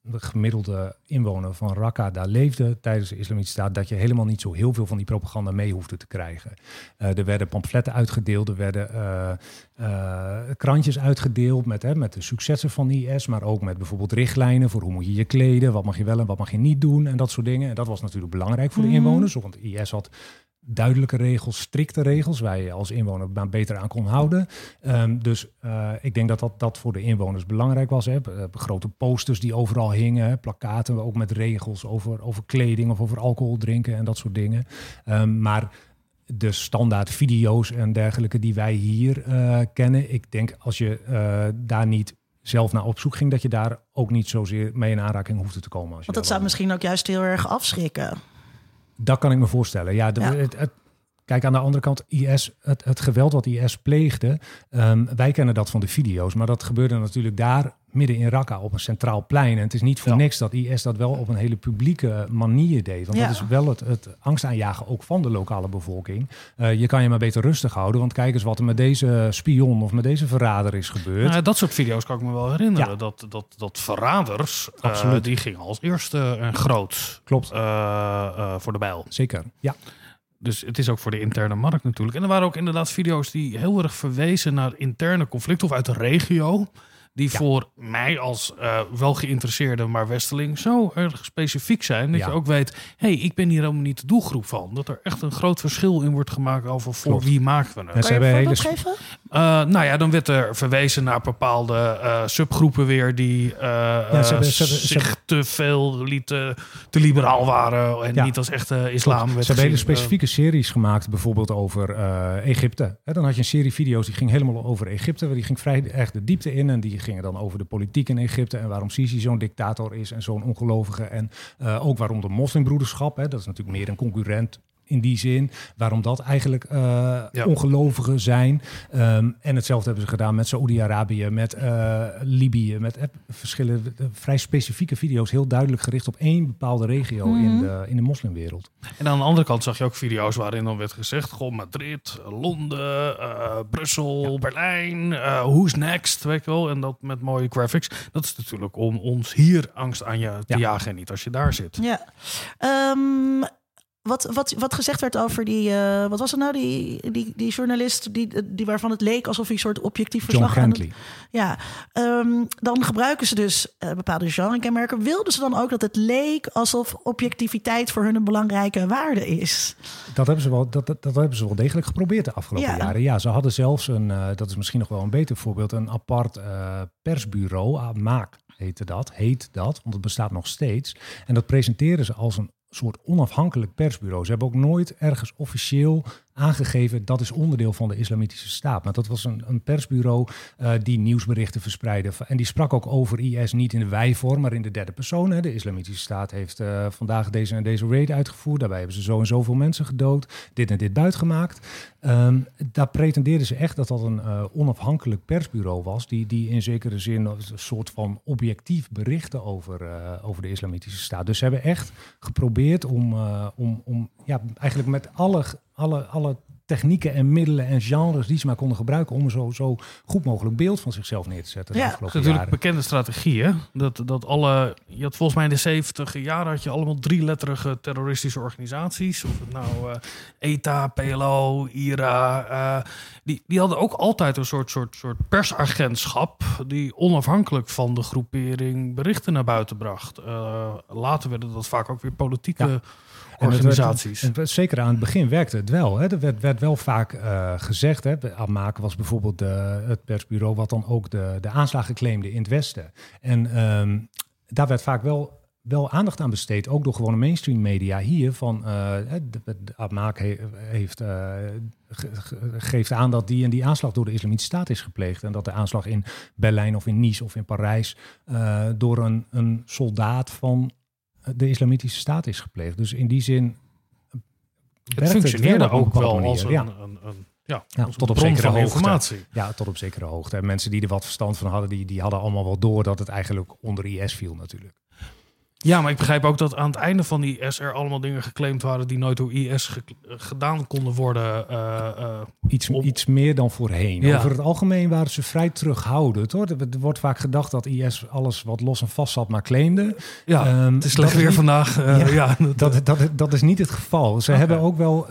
de gemiddelde inwoner van Raqqa daar leefde tijdens de Islamitische Staat, dat je helemaal niet zo heel veel van die propaganda mee hoefde te krijgen. Uh, er werden pamfletten uitgedeeld, er werden uh, uh, krantjes uitgedeeld met, hè, met de successen van IS, maar ook met bijvoorbeeld richtlijnen voor hoe moet je je kleden, wat mag je wel en wat mag je niet doen en dat soort dingen. En dat was natuurlijk belangrijk voor de inwoners, want IS had duidelijke regels, strikte regels, waar je als inwoner beter aan kon houden. Ehm, dus uh, ik denk dat, dat dat voor de inwoners belangrijk was. Hè. Uh, grote posters die overal hingen, plakaten ook met regels over, over kleding of over alcohol drinken en dat soort dingen. Um, maar de standaard video's en dergelijke die wij hier uh, kennen, ik denk als je daar niet zelf naar op zoek ging, dat je daar ook niet zozeer mee in aanraking hoefde te komen. Als Want dat zou misschien ook juist heel erg afschrikken. Dat kan ik me voorstellen. Ja, de, Het, het, kijk, aan de andere kant, IS, het, het geweld wat IS pleegde, um, wij kennen dat van de video's, maar dat gebeurde natuurlijk daar midden in Raqqa op een centraal plein. En het is niet voor niks dat IS dat wel op een hele publieke manier deed. Want dat is wel het, het angstaanjagen ook van de lokale bevolking. Uh, je kan je maar beter rustig houden, want kijk eens wat er met deze spion of met deze verrader is gebeurd. Nou, dat soort video's kan ik me wel herinneren. Dat, dat, dat verraders, uh, die gingen als eerste en groot Klopt. Uh, voor de bijl. Zeker, ja. Dus het is ook voor de interne markt natuurlijk. En er waren ook inderdaad video's die heel erg verwezen naar interne conflicten of uit de regio. Die voor mij als uh, wel geïnteresseerde, maar westeling zo erg specifiek zijn. Dat je ook weet, hé, hey, ik ben hier helemaal niet de doelgroep van. Dat er echt een groot verschil in wordt gemaakt over voor Klopt. wie maken we het. Kan je een hele... geven? Uh, nou ja, dan werd er verwezen naar bepaalde uh, subgroepen weer die ja, ze hebben, ze hebben, zich te veel lieten, te liberaal waren en ja. niet als echte islam. Ze hebben hele specifieke series gemaakt, bijvoorbeeld over Egypte. He, dan had je een serie video's die ging helemaal over Egypte. Die ging vrij erg de diepte in en die gingen dan over de politiek in Egypte en waarom Sisi zo'n dictator is en zo'n ongelovige. En uh, ook waarom de moslimbroederschap, hè, dat is natuurlijk meer een concurrent in die zin. Waarom dat eigenlijk uh, ja. ongelovigen zijn. Um, en hetzelfde hebben ze gedaan met Saoedi-Arabië, met uh, Libië, met uh, verschillende vrij specifieke video's, heel duidelijk gericht op één bepaalde regio mm -hmm. in, de, in de moslimwereld. En aan de andere kant zag je ook video's waarin dan werd gezegd: Goh, Madrid, Londen, Brussel, ja. Berlijn, who's next? Weet je wel. En dat met mooie graphics. Dat is natuurlijk om ons hier angst aan je te ja. jagen en niet als je daar zit. Ja. Um, wat, wat, wat gezegd werd over die, uh, wat was het nou, die, die, die journalist die, die waarvan het leek alsof hij een soort objectief verslag John. Ja, um, dan gebruiken ze dus uh, bepaalde genrekenmerken. Wilden ze dan ook dat het leek alsof objectiviteit voor hun een belangrijke waarde is? Dat hebben ze wel, dat, dat, dat hebben ze wel degelijk geprobeerd de afgelopen ja. jaren. Ja, ze hadden zelfs een, uh, dat is misschien nog wel een beter voorbeeld, een apart persbureau, Maak heette dat, heet dat, want het bestaat nog steeds. En dat presenteren ze als een soort onafhankelijk persbureau. Ze hebben ook nooit ergens officieel aangegeven dat is onderdeel van de Islamitische Staat. Maar dat was een, een persbureau uh, die nieuwsberichten verspreidde. En die sprak ook over IS niet in de wij-vorm, maar in de derde persoon. Hè. De Islamitische Staat heeft uh, vandaag deze en deze raid uitgevoerd. Daarbij hebben ze zo en zoveel mensen gedood, dit en dit buitgemaakt. Um, daar pretendeerden ze echt dat dat een uh, onafhankelijk persbureau was, die, die in zekere zin een soort van objectief berichten over, over de Islamitische Staat. Dus ze hebben echt geprobeerd om, om, om ja, eigenlijk met alle alle, alle technieken en middelen en genres die ze maar konden gebruiken om zo, zo goed mogelijk beeld van zichzelf neer te zetten. Ja, dat is natuurlijk bekende strategie. Hè? Dat, dat alle, je had volgens mij in de 70 jaren had je allemaal drieletterige terroristische organisaties. Of het nou uh, ETA, PLO, IRA. Uh, die, die hadden ook altijd een soort, soort, soort persagentschap die onafhankelijk van de groepering berichten naar buiten bracht. Uh, later werden dat vaak ook weer politieke. Ja organisaties. En, werd, zeker aan het begin werkte het wel. Hè. Er werd, werd wel vaak uh, gezegd. Hè. Amaken was bijvoorbeeld de, het persbureau wat dan ook de, de aanslagen claimde in het Westen. En um, daar werd vaak wel wel aandacht aan besteed, ook door gewone mainstream media hier. Van uh, de, de Amaak he, heeft, uh, ge, geeft aan dat die en die aanslag door de Islamitische Staat is gepleegd. En dat de aanslag in Berlijn of in Nice of in Parijs uh, door een, een soldaat van de islamitische staat is gepleegd. Dus in die zin. Het functioneerde het ook wel als een, ja. een, een ja, ja tot op zekere hoogte. Informatie. Ja, tot op zekere hoogte. En mensen die er wat verstand van hadden, die, die hadden allemaal wel door dat het eigenlijk onder IS viel natuurlijk. Ja, maar ik begrijp ook dat aan het einde van die IS er allemaal dingen geclaimd waren die nooit door IS gedaan konden worden. Uh, uh, iets, iets meer dan voorheen. Ja. Over het algemeen waren ze vrij terughoudend. Hoor. Er wordt vaak gedacht dat IS alles wat los en vast zat maar claimde. Ja, um, het is slecht weer niet, vandaag. Uh, ja, ja, dat, dat, dat, is niet het geval. Ze okay. hebben ook wel...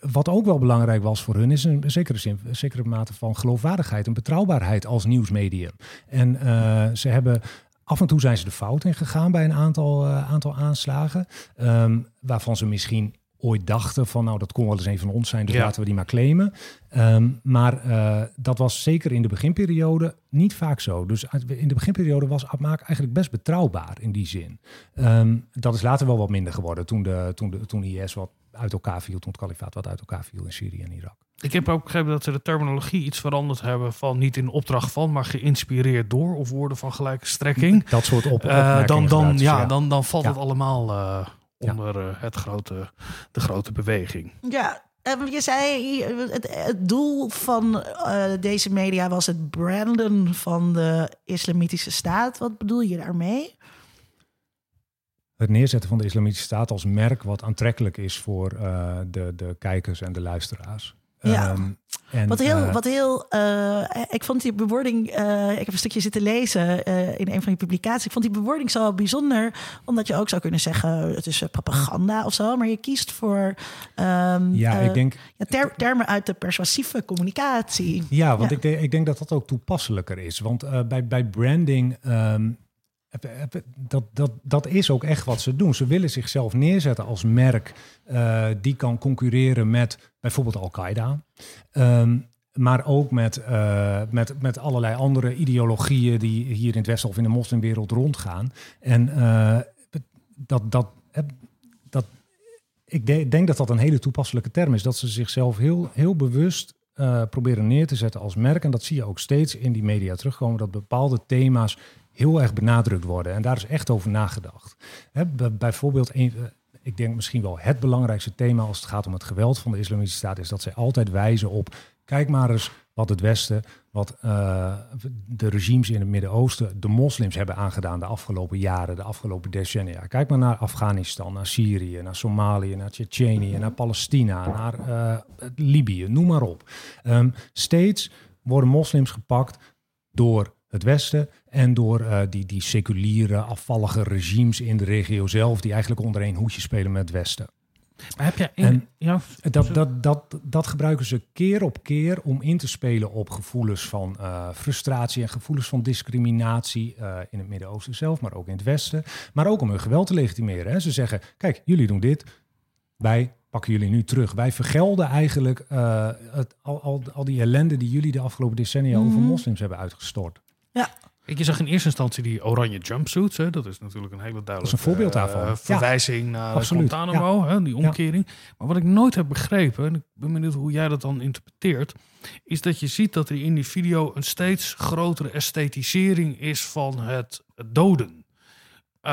wat ook wel belangrijk was voor hun, is een zekere, zin, een zekere mate van geloofwaardigheid en betrouwbaarheid als nieuwsmedium. En ze hebben Af en toe zijn ze de fout in gegaan bij een aantal, uh, aantal aanslagen. Um, waarvan ze misschien ooit dachten van nou dat kon wel eens een van ons zijn, dus laten we die maar claimen. Ehm, maar uh, dat was zeker in de beginperiode niet vaak zo. Dus in de beginperiode was Abmaak eigenlijk best betrouwbaar in die zin. Um, dat is later wel wat minder geworden toen, de, toen, de, toen IS wat uit elkaar viel, toen het kalifaat wat uit elkaar viel in Syrië en Irak. Ik heb ook begrepen dat ze de terminologie iets veranderd hebben van niet in opdracht van, maar geïnspireerd door of woorden van gelijke strekking. Dat soort op. Uh, dan, dan, ja, Dan, dan valt het allemaal uh, onder uh, het grote, de grote beweging. Ja, je zei, het, het doel van deze media was het branden van de islamitische staat. Wat bedoel je daarmee? het neerzetten van de Islamitische Staat als merk wat aantrekkelijk is voor uh, de, de kijkers en de luisteraars. Ja. Um, en, wat heel, uh, wat heel uh, ik vond die bewoording, ik heb een stukje zitten lezen in een van je publicaties. Ik vond die bewoording zo bijzonder, omdat je ook zou kunnen zeggen het is propaganda of zo, maar je kiest voor um, ja, ik denk, ja, ter, termen uit de persuasieve communicatie. Ja, want Ik, denk, ik denk dat dat ook toepasselijker is. Want bij, bij branding um, dat, dat, dat is ook echt wat ze doen. Ze willen zichzelf neerzetten als merk uh, die kan concurreren met bijvoorbeeld Al-Qaeda. Um, maar ook met, uh, met, met allerlei andere ideologieën die hier in het Westen of in de moslimwereld rondgaan. En uh, dat, dat, dat, ik de, denk dat dat een hele toepasselijke term is. Dat ze zichzelf heel, heel bewust proberen neer te zetten als merk. En dat zie je ook steeds in die media terugkomen. Dat bepaalde thema's heel erg benadrukt worden. En daar is echt over nagedacht. Bijvoorbeeld, eh, ik denk misschien wel het belangrijkste thema als het gaat om het geweld van de Islamitische Staat, is dat zij altijd wijzen op, kijk maar eens wat het Westen, wat uh, de regimes in het Midden-Oosten, de moslims hebben aangedaan de afgelopen jaren, de afgelopen decennia. Kijk maar naar Afghanistan, naar Syrië, naar Somalië, naar Tsjetsjenië, naar Palestina, naar uh, Libië, noem maar op. Um, steeds worden moslims gepakt door het Westen en door uh, die, die seculiere, afvallige regimes in de regio zelf, die eigenlijk onder één hoedje spelen met het Westen. Maar heb je in, ja, dat, dat, dat, dat gebruiken ze keer op keer om in te spelen op gevoelens van uh, frustratie en gevoelens van discriminatie uh, in het Midden-Oosten zelf, maar ook in het Westen. Maar ook om hun geweld te legitimeren. Hè. Ze zeggen: kijk, jullie doen dit, wij pakken jullie nu terug. Wij vergelden eigenlijk uh, het, al, al, al die ellende die jullie de afgelopen decennia mm -hmm. over moslims hebben uitgestort. Ja. Ik, je zag in eerste instantie die oranje jumpsuits. Hè. Dat is natuurlijk een hele duidelijke dat is een voorbeeld daarvan. Uh, verwijzing ja, naar absoluut. Guantanamo, ja. hè, die omkering. Ja. Maar wat ik nooit heb begrepen, en ik ben benieuwd hoe jij dat dan interpreteert, is dat je ziet dat er in die video een steeds grotere esthetisering is van het doden. Uh,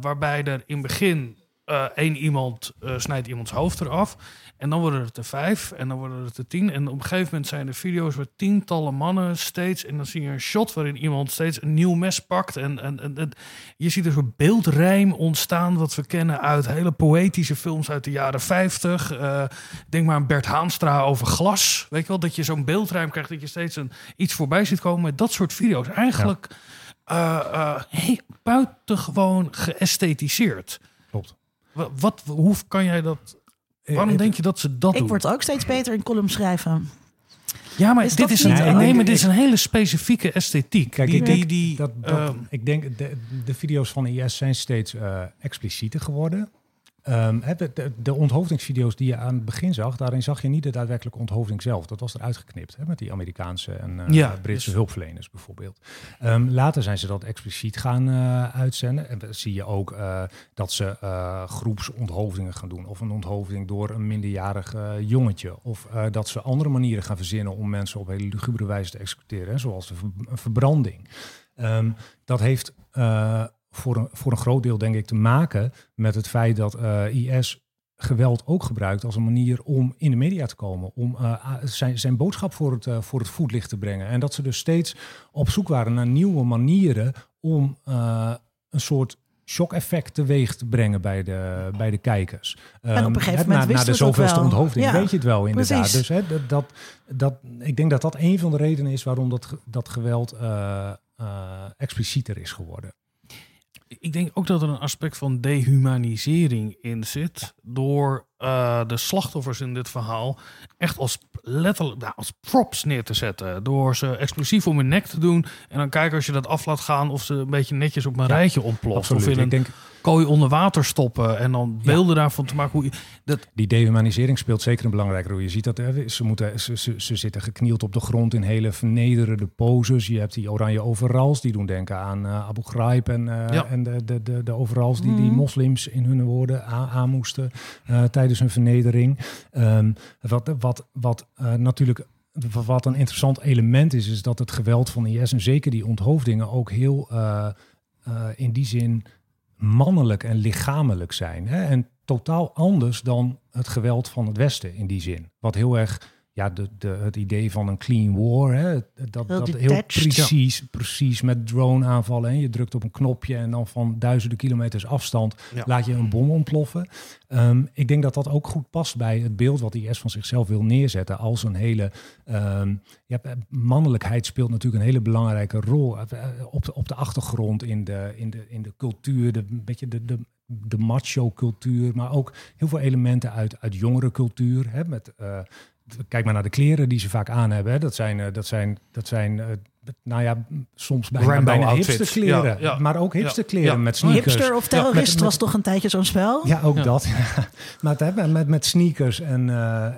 waarbij er in het begin uh, één iemand uh, snijdt iemands hoofd eraf. En dan worden het er vijf en dan worden het er tien. En op een gegeven moment zijn er video's waar tientallen mannen steeds... en dan zie je een shot waarin iemand steeds een nieuw mes pakt. En, en, en, en je ziet er zo'n beeldrijm ontstaan... wat we kennen uit hele poëtische films uit de jaren 50. Uh, denk maar aan Bert Haanstra over glas. Weet je wel, dat je zo'n beeldrijm krijgt... dat je steeds een, iets voorbij ziet komen met dat soort video's. Eigenlijk ja. hey, buitengewoon geësthetiseerd. Klopt. Wat, hoe kan jij dat... Waarom denk je dat ze dat ik doen? Ik word ook steeds beter in column schrijven. Ja, maar dit is, een, nee, nee, maar dit is een hele specifieke esthetiek. Kijk, die, ik denk, die, die, dat, dat, uh, ik denk de, de video's van IS zijn steeds uh, explicieter geworden. Um, de, de, de onthoofdingsvideo's die je aan het begin zag, daarin zag je niet de daadwerkelijke onthoofding zelf. Dat was eruit geknipt, hè, met die Amerikaanse en uh, ja, Britse dus... hulpverleners bijvoorbeeld. Um, later zijn ze dat expliciet gaan uh, uitzenden. En dan zie je ook uh, dat ze groepsonthoofdingen gaan doen. Of een onthoofding door een minderjarig jongetje. Of dat ze andere manieren gaan verzinnen om mensen op hele lugubere wijze te executeren. Hè, zoals de ver verbranding. Um, dat heeft voor een, voor een groot deel, denk ik, te maken met het feit dat uh, IS geweld ook gebruikt als een manier om in de media te komen, om uh, zijn, zijn boodschap voor het, uh, voor het voetlicht te brengen. En dat ze dus steeds op zoek waren naar nieuwe manieren om een soort shock-effect teweeg te brengen bij de, bij de kijkers. En op een gegeven um, moment na, na de zoveelste onthoofding ja, weet je het wel inderdaad. Precies. Dus hè, dat, dat, dat, ik denk dat dat een van de redenen is waarom dat, dat geweld explicieter is geworden. Ik denk ook dat er een aspect van dehumanisering in zit. Door uh, de slachtoffers in dit verhaal echt als letterlijk nou, als props neer te zetten. Door ze explosief om hun nek te doen. En dan kijken als je dat af laat gaan of ze een beetje netjes op een ja, rijtje ontploft. Absoluut. Of in een ik denk, kooi onder water stoppen en dan beelden daarvan te maken. Hoe je, dat... Die dehumanisering speelt zeker een belangrijke rol. Je ziet dat hè, ze, moeten, ze, ze, ze zitten geknield op de grond in hele vernederende poses. Je hebt die oranje overals, die doen denken aan uh, Abu Ghraib en, uh, ja. en de, de, de, de overals die die moslims in hun woorden aan, aan moesten uh, tijdens hun vernedering. Um, wat wat, wat natuurlijk wat een interessant element is, is dat het geweld van IS en zeker die onthoofdingen ook heel uh, uh, in die zin mannelijk en lichamelijk zijn. Hè? En totaal anders dan het geweld van het Westen in die zin. Wat heel erg ja, de, de, het idee van een clean war. Hè, dat heel, dat heel precies, precies met drone aanvallen. En je drukt op een knopje en dan van duizenden kilometers afstand laat je een bom ontploffen. Um, ik denk dat dat ook goed past bij het beeld wat IS van zichzelf wil neerzetten als een hele. Um, ja, mannelijkheid speelt natuurlijk een hele belangrijke rol eh, op de, op de achtergrond in de, in de, in de cultuur, de, beetje de, de, de macho cultuur, maar ook heel veel elementen uit, uit jongere cultuur. Hè, met uh, kijk maar naar de kleren die ze vaak aan hebben. Hè. Dat zijn, uh, dat zijn, dat zijn uh, nou ja, soms bijna, Rambo bijna hipster kleren. Ja, ja. Maar ook hipster kleren ja. met sneakers. Hipster of terrorist met, was toch een tijdje zo'n spel? Ja, ook dat. maar met, met sneakers en... Uh,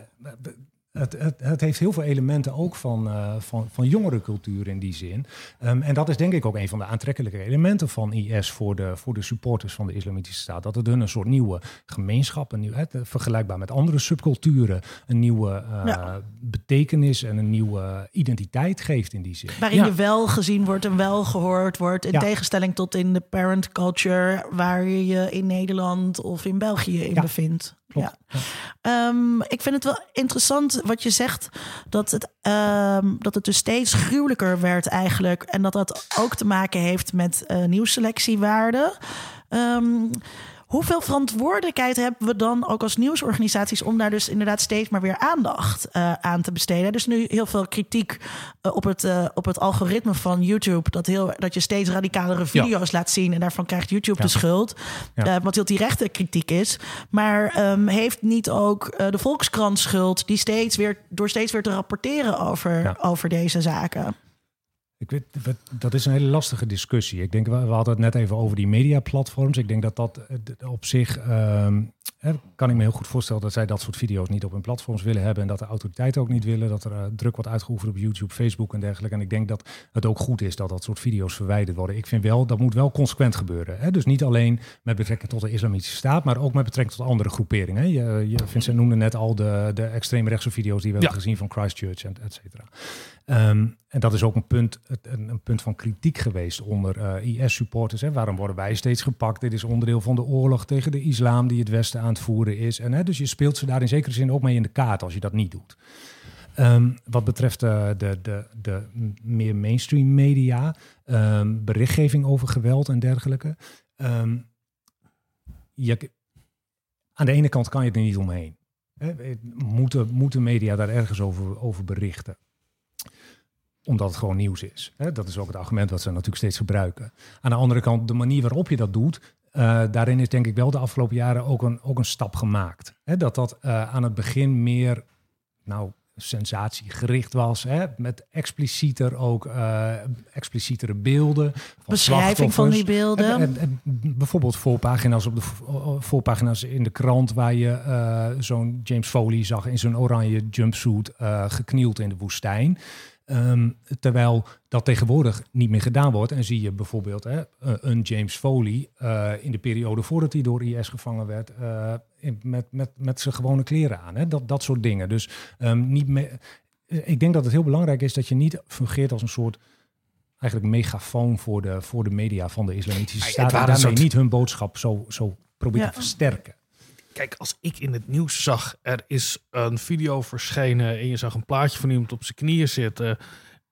het, het, het, heeft heel veel elementen ook van, uh, van, van jongere cultuur in die zin. Um, en dat is denk ik ook een van de aantrekkelijke elementen van IS voor de, voor de supporters van de Islamitische Staat. Dat het hun een soort nieuwe gemeenschap, een nieuw, het, vergelijkbaar met andere subculturen, een nieuwe uh, ja. betekenis en een nieuwe identiteit geeft in die zin. Waarin ja. je wel gezien wordt en wel gehoord wordt, in ja. tegenstelling tot in de parent culture waar je je in Nederland of in België in bevindt. Ja. Um, ik vind het wel interessant wat je zegt, dat het, um, dat het dus steeds gruwelijker werd eigenlijk. En dat dat ook te maken heeft met uh, nieuwselectiewaarden. Um, Hoeveel verantwoordelijkheid hebben we dan ook als nieuwsorganisaties om daar dus inderdaad steeds maar weer aandacht uh, aan te besteden? Dus nu heel veel kritiek uh, op, het, uh, op het algoritme van YouTube. Dat, heel, dat je steeds radicalere video's ja. laat zien en daarvan krijgt YouTube ja. de schuld. Ja. wat heel directe kritiek is. Maar um, heeft niet ook de Volkskrant schuld die steeds weer door steeds weer te rapporteren over, over deze zaken? Ik weet, dat is een hele lastige discussie. Ik denk, we hadden het net even over die mediaplatforms. Ik denk dat dat op zich, um, kan ik me heel goed voorstellen dat zij dat soort video's niet op hun platforms willen hebben. En dat de autoriteiten ook niet willen. Dat er uh, druk wordt uitgeoefend op YouTube, Facebook en dergelijke. En ik denk dat het ook goed is dat dat soort video's verwijderd worden. Ik vind wel, dat moet wel consequent gebeuren. Hè? Dus niet alleen met betrekking tot de islamitische staat, maar ook met betrekking tot andere groeperingen. Je, je Vincent noemde net al de, de extreemrechtse video's die we ja. hebben gezien van Christchurch en et cetera. Um, en dat is ook een punt, een, een punt van kritiek geweest onder uh, IS-supporters. Waarom worden wij steeds gepakt? Dit is onderdeel van de oorlog tegen de islam die het Westen aan het voeren is. En, hè, dus je speelt ze daar in zekere zin ook mee in de kaart als je dat niet doet. Um, wat betreft uh, de, de, de meer mainstream media, um, berichtgeving over geweld en dergelijke. Um, je, aan de ene kant kan je er niet omheen. Moeten, moeten media daar ergens over, over berichten? omdat het gewoon nieuws is. Dat is ook het argument wat ze natuurlijk steeds gebruiken. Aan de andere kant, de manier waarop je dat doet, uh, daarin is denk ik wel de afgelopen jaren ook een, ook een stap gemaakt. dat dat uh, aan het begin meer, nou, sensatiegericht was. Hè? Met explicieter ook uh, explicietere beelden. Van Beschrijving van die beelden. En, en, en, bijvoorbeeld voorpagina's op de voorpagina's in de krant waar je uh, zo'n James Foley zag in zo'n oranje jumpsuit uh, geknield in de woestijn. Um, terwijl dat tegenwoordig niet meer gedaan wordt. En zie je bijvoorbeeld hè, een James Foley uh, in de periode voordat hij door IS gevangen werd, uh, in, met, met, met zijn gewone kleren aan. Hè, dat, dat soort dingen. Dus um, niet meer. Ik denk dat het heel belangrijk is dat je niet fungeert als een soort eigenlijk megafoon voor de, voor de media van de islamitische staat. En daarmee soort... niet hun boodschap zo, zo probeert ja. te versterken. Kijk, als ik in het nieuws zag, er is een video verschenen en je zag een plaatje van iemand op zijn knieën zitten.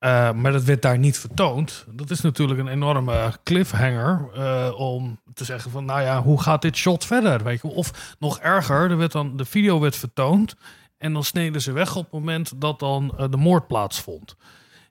Uh, maar dat werd daar niet vertoond. Dat is natuurlijk een enorme cliffhanger uh, om te zeggen van, nou ja, hoe gaat dit shot verder? Weet je? Of nog erger, er werd dan, de video werd vertoond en dan sneden ze weg op het moment dat dan uh, de moord plaatsvond.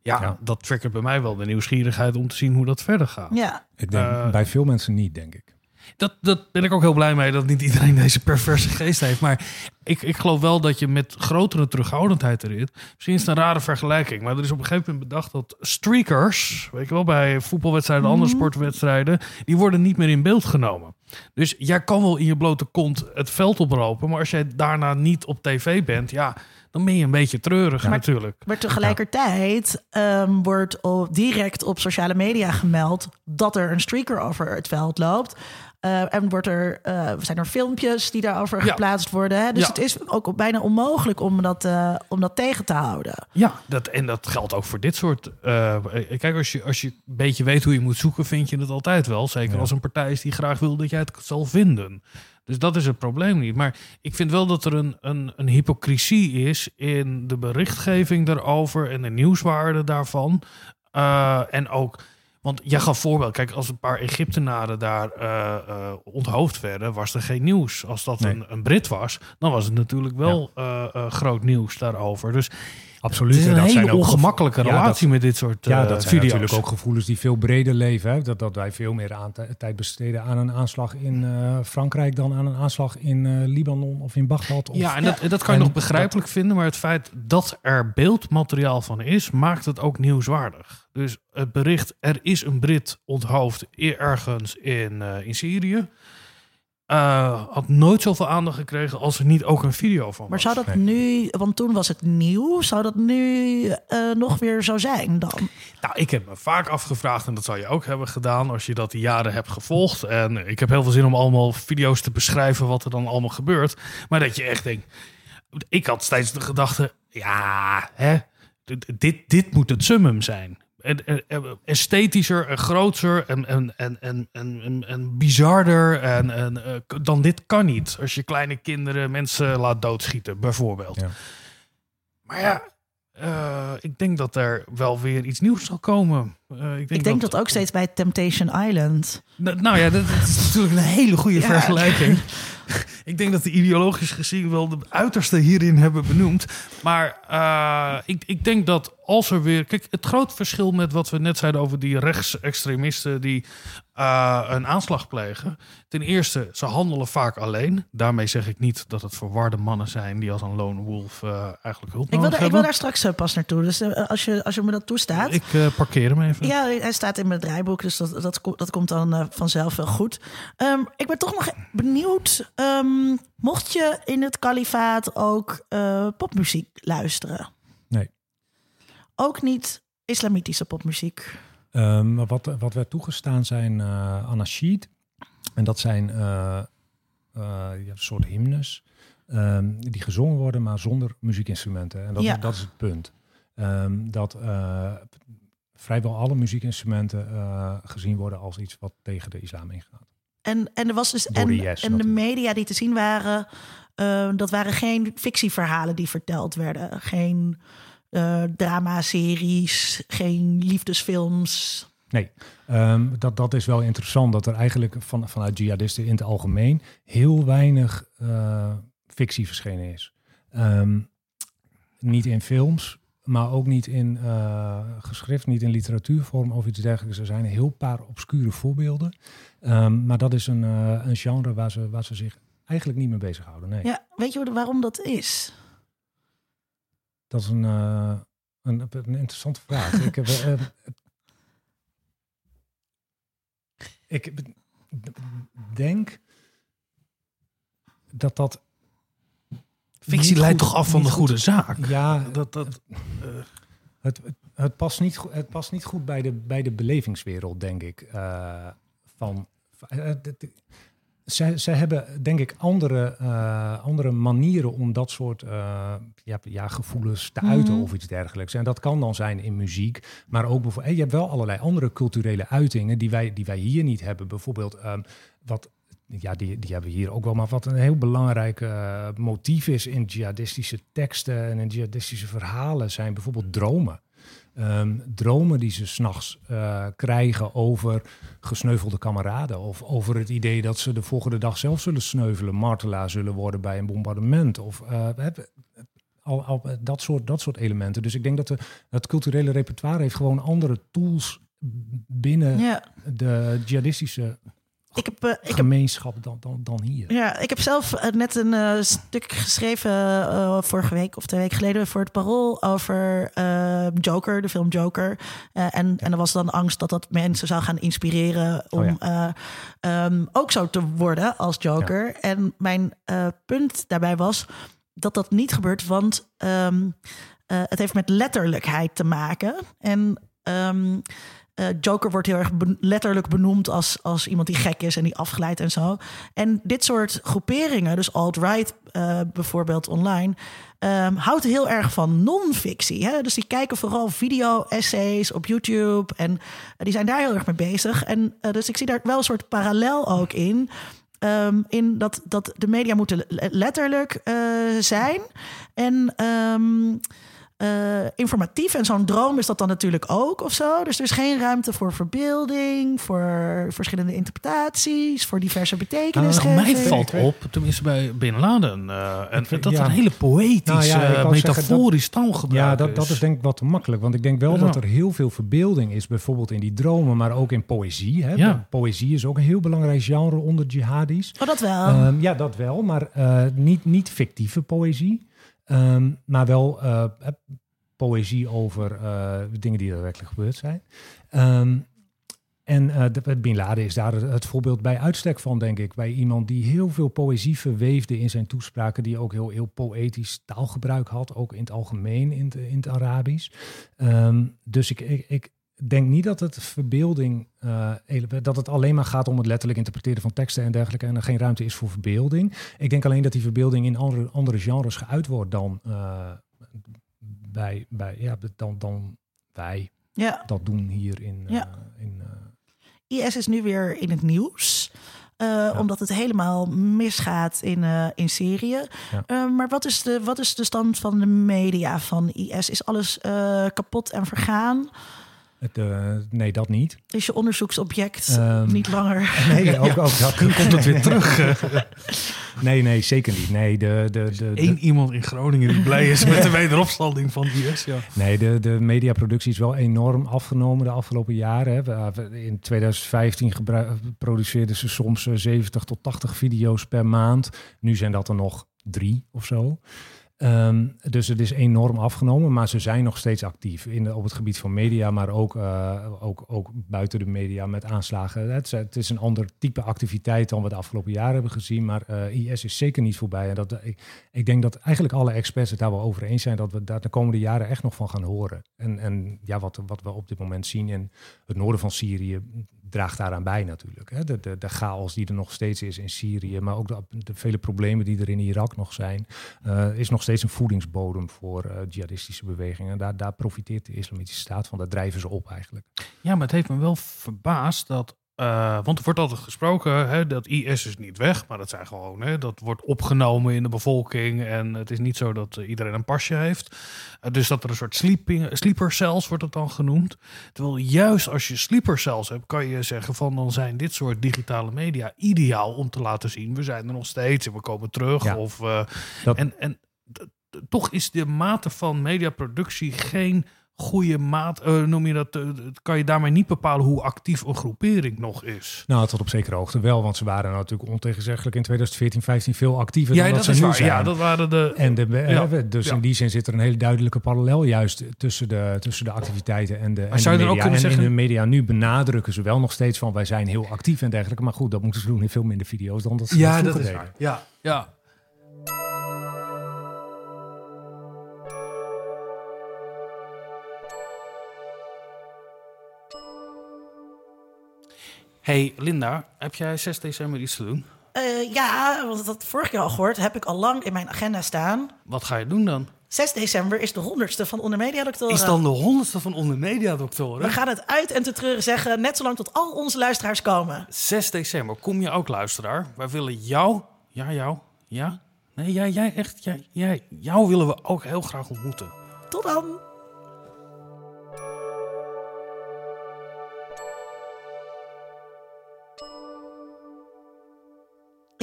Ja, ja, dat triggert bij mij wel de nieuwsgierigheid om te zien hoe dat verder gaat. Ja. Ik denk bij veel mensen niet, denk ik. Dat, dat ben ik ook heel blij mee dat niet iedereen deze perverse geest heeft. Maar ik, ik geloof wel dat je met grotere terughoudendheid erin. Misschien is het een rare vergelijking. Maar er is op een gegeven moment bedacht dat streakers, weet je wel, bij voetbalwedstrijden, mm. andere sportwedstrijden, die worden niet meer in beeld genomen. Dus jij kan wel in je blote kont het veld oplopen, maar als jij daarna niet op tv bent, ja, dan ben je een beetje treurig natuurlijk. Maar tegelijkertijd ehm, wordt direct op sociale media gemeld dat er een streaker over het veld loopt. Uh, en wordt er, uh, zijn er filmpjes die daarover geplaatst worden. Hè? Dus Ja. het is ook bijna onmogelijk om dat, eh, om dat tegen te houden. Ja, dat, en dat geldt ook voor dit soort. eh, kijk, als je, als je een beetje weet hoe je moet zoeken, vind je het altijd wel. Zeker Ja. als een partij is die graag wil dat jij het zal vinden. Dus dat is het probleem niet. Maar ik vind wel dat er een, een, een hypocrisie is in de berichtgeving daarover en de nieuwswaarde daarvan. Eh, en ook, want jij gaf voorbeeld, kijk, als een paar Egyptenaren daar eh, eh, onthoofd werden, was er geen nieuws. Als dat Nee. een, een Brit was, dan was het natuurlijk wel eh, groot nieuws daarover. Dus Absoluut. het is en een dat zijn ook ongemakkelijke Ja, relatie dat- met dit soort Ja, eh, dat zijn video's. natuurlijk ook gevoelens die veel breder leven. Hè? Dat, dat wij veel meer aan tijd besteden aan een aanslag in eh, Frankrijk dan aan een aanslag in eh, Libanon of in Bagdad. Of, Ja, en dat, dat kan je En nog begrijpelijk vinden, maar het feit dat er beeldmateriaal van is, maakt het ook nieuwswaardig. Dus het bericht, er is een Brit onthoofd i- ergens in, eh, in Syrië, eh, had nooit zoveel aandacht gekregen als er niet ook een video van Maar was. zou dat Nee. nu, want toen was het nieuw, zou dat nu eh, nog weer zo zijn dan? Nou, ik heb me vaak afgevraagd, en dat zou je ook hebben gedaan als je dat die jaren hebt gevolgd. En ik heb heel veel zin om allemaal video's te beschrijven wat er dan allemaal gebeurt. Maar dat je echt denkt, ik had steeds de gedachte, ja, hè, dit- dit, dit moet het summum zijn. Esthetischer en groter en, en, en, en, en, en, en bizarder en, en, eh, dan dit kan niet. Als je kleine kinderen mensen laat doodschieten, bijvoorbeeld. Ja. Maar ja, eh, ik denk dat er wel weer iets nieuws zal komen. Eh, ik denk, Ik denk dat ook steeds bij Temptation Island. Nou, nou ja, dat, is natuurlijk een hele goede Ja. vergelijking. ik denk dat de ideologisch gezien wel de uiterste hierin hebben benoemd. Maar eh, ik, ik denk dat als er weer... Kijk, het groot verschil met wat we net zeiden over die rechtsextremisten... die eh, een aanslag plegen. Ten eerste, ze handelen vaak alleen. Daarmee zeg ik niet dat het verwarde mannen zijn... die als een lone wolf eigenlijk hulp Ik wil, daar- ik wil hebben. daar straks pas naartoe. Dus als, je, als je me dat toestaat. Ik parkeer hem even. Ja, hij staat in mijn draaiboek, dus dat, dat, dat komt dan eh, vanzelf wel goed. Ehm, ik ben toch nog benieuwd. ehm, mocht je in het kalifaat ook eh, popmuziek luisteren? Nee. Ook niet islamitische popmuziek? Ehm, wat, wat werd toegestaan zijn eh anashid. En dat zijn ja, een soort hymnes die gezongen worden, maar zonder muziekinstrumenten. En dat, Ja. dat is het punt. Dat vrijwel alle muziekinstrumenten eh, gezien worden als iets wat tegen de islam ingaat. En, en er was dus. Door En, de yes, en de media die te zien waren, eh, dat waren geen fictieverhalen die verteld werden. Geen eh dramaseries, geen liefdesfilms. Nee, ehm, dat, dat is wel interessant. Dat er eigenlijk van, vanuit jihadisten in het algemeen heel weinig fictie verschenen is. Ehm, niet in films, maar ook niet in eh, geschrift, niet in literatuurvorm of iets dergelijks. Er zijn een heel paar obscure voorbeelden. Ehm, maar dat is een, eh, een genre waar ze, waar ze zich eigenlijk niet mee bezighouden. Nee, Ja, weet je waarom dat is? dat is een, eh, een, een interessante vraag. ik heb, ik denk dat dat Fictie leidt goed- toch af van de goed- goede zaak? Ja, Dat, dat, het, het, het, past niet, het past niet goed bij de, bij de belevingswereld, denk ik. eh, van, eh, eh, zij, zij hebben, denk ik, andere, eh, andere manieren om dat soort eh, ja, ja, gevoelens te uiten Mhm. of iets dergelijks. En dat kan dan zijn in muziek, maar ook bijvoorbeeld, je hebt wel allerlei andere culturele uitingen die wij, die wij hier niet hebben. Bijvoorbeeld, ehm, wat ja, die, die hebben we hier ook wel. Maar wat een heel belangrijk eh, motief is in jihadistische teksten en in jihadistische verhalen zijn bijvoorbeeld dromen. Ehm, dromen die ze s'nachts eh krijgen over gesneuvelde kameraden. Of over het idee dat ze de volgende dag zelf zullen sneuvelen, martelaar zullen worden bij een bombardement. Of hebben al, al, dat, soort, dat soort elementen. Dus ik denk dat de, het culturele repertoire heeft gewoon andere tools binnen Ja, de jihadistische ik heb, eh, ik heb, gemeenschap dan, dan, dan hier. ja, ik heb zelf eh, net een eh, stuk geschreven vorige week of twee weken geleden voor het Parool over Joker, de film Joker. En, en er was dan angst dat dat mensen zou gaan inspireren om Oh eh, ehm, ook zo te worden als Joker. En mijn punt daarbij was dat dat niet gebeurt, want ehm, eh, het heeft met letterlijkheid te maken. En ehm, eh, Joker wordt heel erg letterlijk benoemd als, als iemand die gek is en die afglijdt en zo. En dit soort groeperingen, dus alt-right eh, bijvoorbeeld online, ehm, houdt heel erg van non-fictie. Dus die kijken vooral video-essays op YouTube en eh, die zijn daar heel erg mee bezig. En dus ik zie daar wel een soort parallel ook in. Ehm, in dat, dat de media moeten le- letterlijk zijn. En ehm, eh, informatief. En zo'n droom is dat dan natuurlijk ook of zo. Dus er is geen ruimte voor verbeelding, voor verschillende interpretaties, voor diverse betekenissen. Nou, mij valt op, tenminste bij Bin Laden, eh, en dat ja. een hele poëtische, Nou ja, ik wou metaforisch taalgebruik Ja, dat, dat is denk ik wat te makkelijk. Want ik denk wel Ja. dat er heel veel verbeelding is, bijvoorbeeld in die dromen, maar ook in poëzie. Hè? Ja. Poëzie is ook een heel belangrijk genre onder jihadis. Oh, dat wel. Ehm, ja, dat wel, maar eh, niet, niet fictieve poëzie. Ehm, maar wel eh, poëzie over eh, dingen die daadwerkelijk gebeurd zijn. Ehm, en de, Bin Laden is daar het, voorbeeld bij uitstek van, denk ik. Bij iemand die heel veel poëzie verweefde in zijn toespraken, die ook heel, heel poëtisch taalgebruik had, ook in het algemeen in het, in het Arabisch. Ehm, dus ik, ik denk niet dat het verbeelding, eh, dat het alleen maar gaat om het letterlijk interpreteren van teksten en dergelijke, en er geen ruimte is voor verbeelding. Ik denk alleen dat die verbeelding in andere, andere genres geuit wordt dan eh, bij, bij ja, dan, dan wij ja. dat doen hier in. eh, in IS is nu weer in het nieuws. Omdat het helemaal misgaat in, in Syrië. Ja. Maar wat is, de, wat is de stand van de media van IS? Is alles kapot en vergaan? Het, eh, nee, dat niet. Is je onderzoeksobject Ehm, niet langer? Nee, ook, ook dat. komt het weer terug. nee, nee, zeker niet. Nee, de, de, de, de- Eén iemand in Groningen die blij is met de wederopstanding van IS. Ja. Nee, de, de mediaproductie is wel enorm afgenomen de afgelopen jaren. hè. We- we- In 2015 gebru- produceerden ze soms eh, 70 tot 80 video's per maand. Nu zijn dat er nog drie of zo. Ehm, dus het is enorm afgenomen, maar ze zijn nog steeds actief in, op het gebied van media, maar ook, eh, ook, ook buiten de media met aanslagen. Het is, het is een ander type activiteit dan we de afgelopen jaren hebben gezien, maar eh, IS is zeker niet voorbij. En dat, ik, ik denk dat eigenlijk alle experts het daar wel over eens zijn dat we daar de komende jaren echt nog van gaan horen. En, en ja, wat, wat we op dit moment zien in het noorden van Syrië draagt daaraan bij natuurlijk. Hè. De, de, chaos die er nog steeds is in Syrië, maar ook de, vele problemen die er in Irak nog zijn, eh, is nog steeds een voedingsbodem voor eh, jihadistische bewegingen. Daar, daar profiteert de islamitische staat van, daar drijven ze op eigenlijk. Ja, maar het heeft me wel verbaasd dat. Eh, want er wordt altijd gesproken hè, dat IS is niet weg, maar dat zijn gewoon, hè, dat wordt opgenomen in de bevolking. En het is niet zo dat eh, iedereen een pasje heeft. Eh, dus dat er een soort sleeping, sleeper cells wordt het dan genoemd. Terwijl juist als je sleeper cells hebt, kan je zeggen van dan zijn dit soort digitale media ideaal om te laten zien. We zijn er nog steeds en we komen terug. Ja. Of, Dat- En, en toch is de mate van mediaproductie geen goede maat. eh, noem je dat? eh, kan je daarmee niet bepalen hoe actief een groepering nog is. Nou, tot op zekere hoogte wel, want ze waren natuurlijk ontegenzeggelijk in 2014, 15 veel actiever Ja, dan dat, dat, ze is nu waar. zijn. Ja, dat waren de. En de, Ja. eh, dus Ja. in die zin zit er een hele duidelijke parallel juist tussen de, tussen de activiteiten en de, en de zou dan media. ook kunnen en in zeggen- de media nu benadrukken ze wel nog steeds van wij zijn heel actief en dergelijke. Maar goed, dat moeten ze doen in veel minder video's dan dat ze dat vroeger deden. Ja, ja. Hey Linda, heb jij 6 december iets te doen? Eh, ja, want dat vorige keer al gehoord. Heb ik al lang in mijn agenda staan. Wat ga je doen dan? 6 december is de honderdste van Onder Media Doctoren. Is dan de honderdste van Onder Media Doctoren? We gaan het uit en te treuren zeggen, net zolang tot al onze luisteraars komen. 6 december, kom je ook luisteraar? Wij willen jou, ja jou, ja? Nee, jij, jij echt, jij, jij, jou willen we ook heel graag ontmoeten. Tot dan!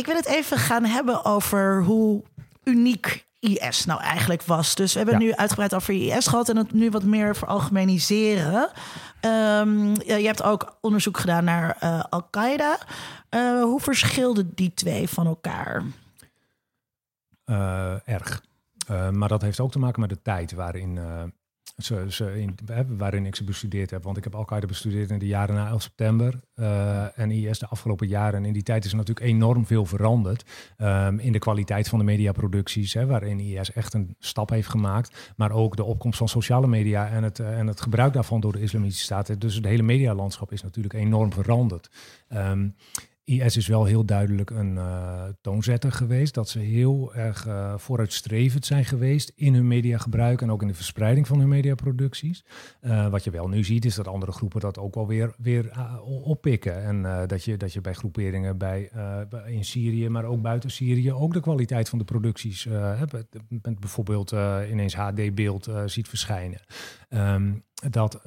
Ik wil het even gaan hebben over hoe uniek IS nou eigenlijk was. Dus we hebben nu uitgebreid over IS gehad en het nu wat meer veralgemeniseren. Um, je hebt ook onderzoek gedaan naar uh, Al-Qaeda. Uh, hoe verschilden die twee van elkaar? Uh, erg. maar dat heeft ook te maken met de tijd waarin ze, ze in, waarin ik ze bestudeerd heb. Want ik heb Al-Qaeda bestudeerd in de jaren na 11 september uh, en IS de afgelopen jaren. En in die tijd is er natuurlijk enorm veel veranderd um, in de kwaliteit van de mediaproducties, hè, waarin IS echt een stap heeft gemaakt. Maar ook de opkomst van sociale media en het, uh, en het gebruik daarvan door de Islamitische Staat. Dus het hele medialandschap is natuurlijk enorm veranderd. Um, IS is wel heel duidelijk een uh, toonzetter geweest. Dat ze heel erg uh, vooruitstrevend zijn geweest in hun mediagebruik en ook in de verspreiding van hun mediaproducties. Uh, wat je wel nu ziet, is dat andere groepen dat ook wel weer, weer oppikken. En dat, je, dat je bij groeperingen bij, in Syrië, maar ook buiten Syrië, ook de kwaliteit van de producties hebt. Bijvoorbeeld ineens HD-beeld ziet verschijnen. Um, dat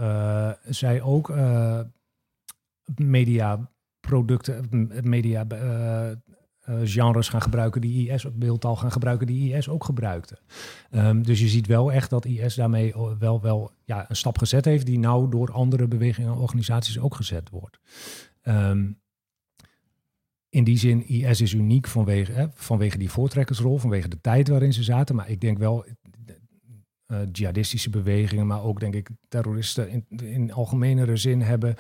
zij ook media producten, media uh, genres gaan gebruiken die IS, beeldtaal gaan gebruiken die IS ook gebruikte. Um, dus je ziet wel echt dat IS daarmee wel, wel ja, een stap gezet heeft die nou door andere bewegingen en organisaties ook gezet wordt. Um, in die zin, IS is uniek vanwege, hè, vanwege die voortrekkersrol, vanwege de tijd waarin ze zaten. Maar ik denk wel, uh, jihadistische bewegingen, maar ook denk ik terroristen in, in algemenere zin hebben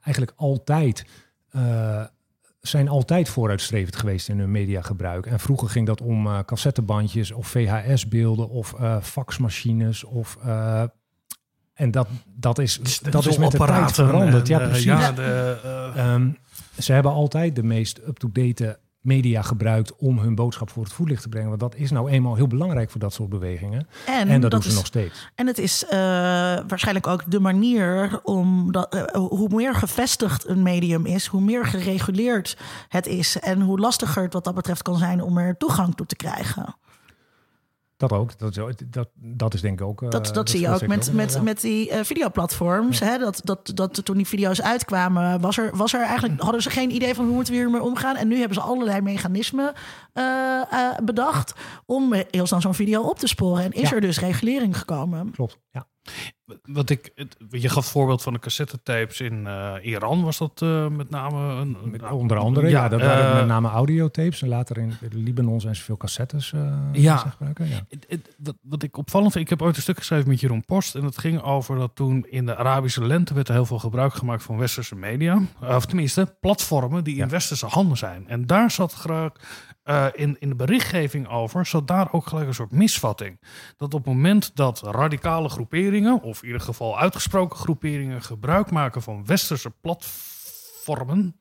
eigenlijk altijd uh, zijn altijd vooruitstrevend geweest in hun mediagebruik. En vroeger ging dat om uh, cassettebandjes of VHS-beelden of uh, faxmachines of... en dat, dat is, dat is met de tijd veranderd. En, ja, precies. Ja, de, um, ze hebben altijd de meest up-to-date media gebruikt om hun boodschap voor het voetlicht te brengen. Want dat is nou eenmaal heel belangrijk voor dat soort bewegingen. En, en dat, dat, doen ze nog steeds. En het is uh, waarschijnlijk ook de manier om dat, uh, hoe meer gevestigd een medium is, hoe meer gereguleerd het is en hoe lastiger het wat dat betreft kan zijn om er toegang toe te krijgen. Dat ook. Dat, dat, dat is denk ik ook. Dat, dat, zie je ook met, met, met die uh, videoplatforms. Hè? Dat, dat, dat toen die video's uitkwamen, was er, was er eigenlijk, hadden ze geen idee van hoe moeten we hiermee omgaan. En nu hebben ze allerlei mechanismen uh, bedacht om heel snel zo'n video op te sporen. En is ja. er dus regulering gekomen. Klopt, ja. Wat ik, je gaf voorbeeld van de cassettetapes in uh, Iran, was dat uh, met name een, met, onder andere, ja, ja dat waren uh, met name audiotapes en later in Libanon zijn ze veel cassettes ja. gebruiken. Ja. Wat, wat ik opvallend vind, ik heb ooit een stuk geschreven met Jeroen Post en het ging over dat toen in de Arabische lente werd er heel veel gebruik gemaakt van westerse media, of tenminste platformen die in westerse handen zijn. En daar zat graag uh, in, in de berichtgeving over, zat daar ook gelijk een soort misvatting. Dat op het moment dat radicale groeperingen, of in ieder geval uitgesproken groeperingen, gebruik maken van westerse platformen,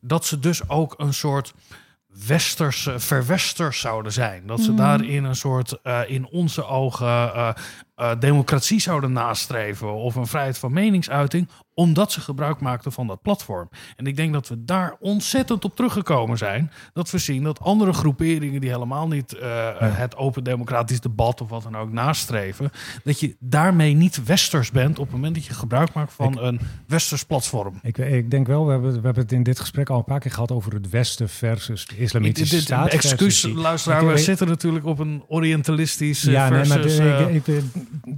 dat ze dus ook een soort westerse verwesters zouden zijn. Dat ze mm. daarin een soort, uh, in onze ogen, uh, uh, democratie zouden nastreven of een vrijheid van meningsuiting, omdat ze gebruik maakten van dat platform. En ik denk dat we daar ontzettend op teruggekomen zijn. Dat we zien dat andere groeperingen die helemaal niet uh, het open democratisch debat of wat dan ook nastreven, dat je daarmee niet westers bent op het moment dat je gebruik maakt van een westers platform. Ik, ik, denk wel, we hebben, we hebben het in dit gesprek al een paar keer gehad over het Westen versus de islamitische dit, staat. Excuus, luisteraar, we zitten natuurlijk op een orientalistisch ja, versus... Nee, maar de, ik,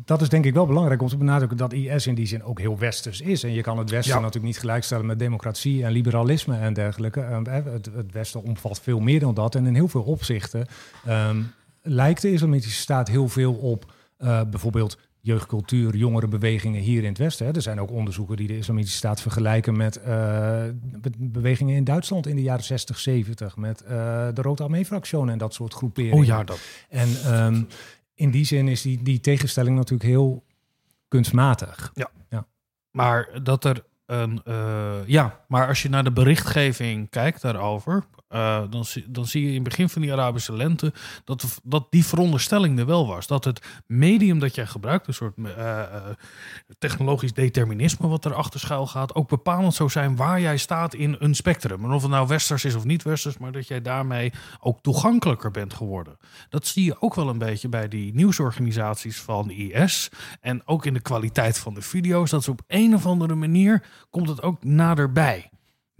dat is denk ik wel belangrijk om te benadrukken dat IS in die zin ook heel westers is. En je kan het Westen natuurlijk niet gelijkstellen met democratie en liberalisme en dergelijke. Ehm, het, het, Westen omvat veel meer dan dat. En in heel veel opzichten um, lijkt de Islamitische Staat heel veel op uh, bijvoorbeeld jeugdcultuur, jongerenbewegingen hier in het Westen. Hè. Er zijn ook onderzoeken die de Islamitische Staat vergelijken met uh, bewegingen in Duitsland in de jaren 60, 70. Met uh, de Rote Armee-fractie en dat soort groeperingen. Oh ja, dat. En um, in die zin is die, die tegenstelling natuurlijk heel kunstmatig. Ja. ja. Maar dat er een. Uh, ja, maar als je naar de berichtgeving kijkt daarover. Uh, dan, dan zie je in het begin van die Arabische lente dat, dat die veronderstelling er wel was. Dat het medium dat jij gebruikt, een soort uh, technologisch determinisme wat erachter schuil gaat, ook bepalend zou zijn waar jij staat in een spectrum. En of het nou westers is of niet westers, maar dat jij daarmee ook toegankelijker bent geworden. Dat zie je ook wel een beetje bij die nieuwsorganisaties van IS. En ook in de kwaliteit van de video's. Dat ze op een of andere manier komt het ook naderbij.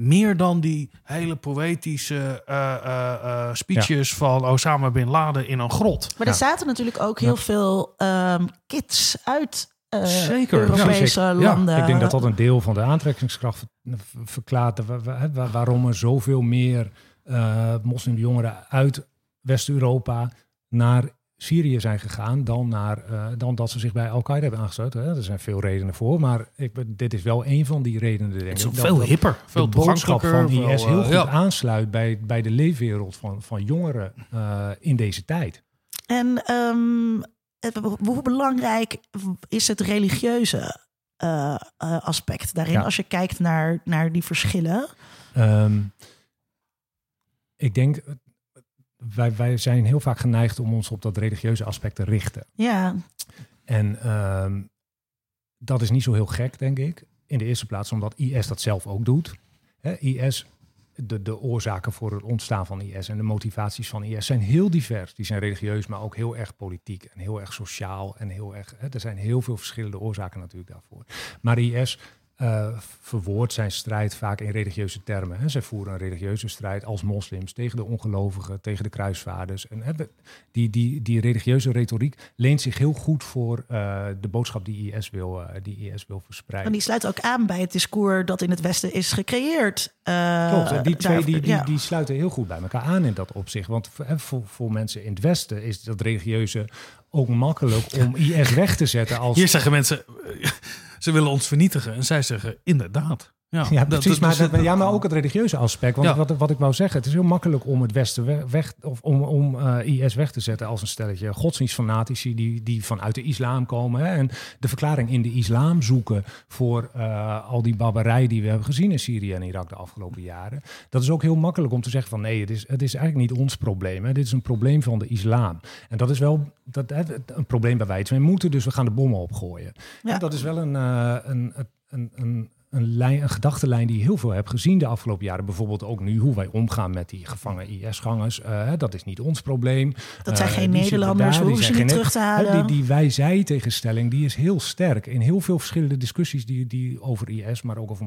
Meer dan die hele poëtische uh, uh, speeches van Osama Bin Laden in een grot. Maar er zaten natuurlijk ook heel veel um, kids uit Zeker. Europese ja, landen. ik denk dat dat een deel van de aantrekkingskracht verklaart waarom er zoveel meer moslimjongeren uit West-Europa naar Syrië zijn gegaan dan, naar, uh, dan dat ze zich bij Al-Qaeda hebben aangesloten. Hè. Er zijn veel redenen voor, maar ik, dit is wel een van die redenen. Denk het is veel dat, hipper, veel de boodschap van IS heel uh, goed ja. aansluit bij, bij de leefwereld van, van jongeren uh, in deze tijd. En um, hoe belangrijk is het religieuze aspect daarin ja. als je kijkt naar, naar die verschillen? Um, ik denk wij, wij zijn heel vaak geneigd om ons op dat religieuze aspect te richten. Ja. En um, dat is niet zo heel gek, denk ik. In de eerste plaats omdat IS dat zelf ook doet. He, IS, de, de oorzaken voor het ontstaan van IS en de motivaties van IS zijn heel divers. Die zijn religieus, maar ook heel erg politiek en heel erg sociaal. En heel erg, he, er zijn heel veel verschillende oorzaken natuurlijk daarvoor. Maar IS uh, verwoordt zijn strijd vaak in religieuze termen. Hè. Zij voeren een religieuze strijd als moslims tegen de ongelovigen, tegen de kruisvaarders. En hè, die, die, die religieuze retoriek leent zich heel goed voor uh, de boodschap die IS, wil, uh, die IS wil verspreiden. En die sluit ook aan bij het discours dat in het Westen is gecreëerd. Klopt, die twee die, die, die, sluiten heel goed bij elkaar aan in dat opzicht. Want voor, voor mensen in het Westen is dat religieuze ook makkelijk om IS weg te zetten. Als... Hier zeggen mensen ze willen ons vernietigen. En zij zeggen, inderdaad. Ja, ja precies. Dat, maar, dat, ja, maar ook het religieuze aspect. Want wat, wat ik wou zeggen, het is heel makkelijk om het Westen weg, of om, om uh, IS weg te zetten als een stelletje godsdienstfanatici die, die vanuit de islam komen. Hè, en de verklaring in de islam zoeken voor uh, al die barbarij die we hebben gezien in Syrië en Irak de afgelopen jaren. Dat is ook heel makkelijk om te zeggen van nee, het is, het is eigenlijk niet ons probleem. Hè, dit is een probleem van de islam. En dat is wel dat, hè, een probleem waar wij iets mee moeten, dus we gaan de bommen opgooien. Ja. En dat is wel een, uh, een, een, een een, lijn, een gedachtenlijn die je heel veel hebt gezien de afgelopen jaren. Bijvoorbeeld ook nu hoe wij omgaan met die gevangen IS-gangers. Uh, dat is niet ons probleem. Dat zijn uh, geen Nederlanders, we hoeven ze niet terug te halen. Die, die wij-zij tegenstelling, die is heel sterk. In heel veel verschillende discussies die, die over IS, maar ook over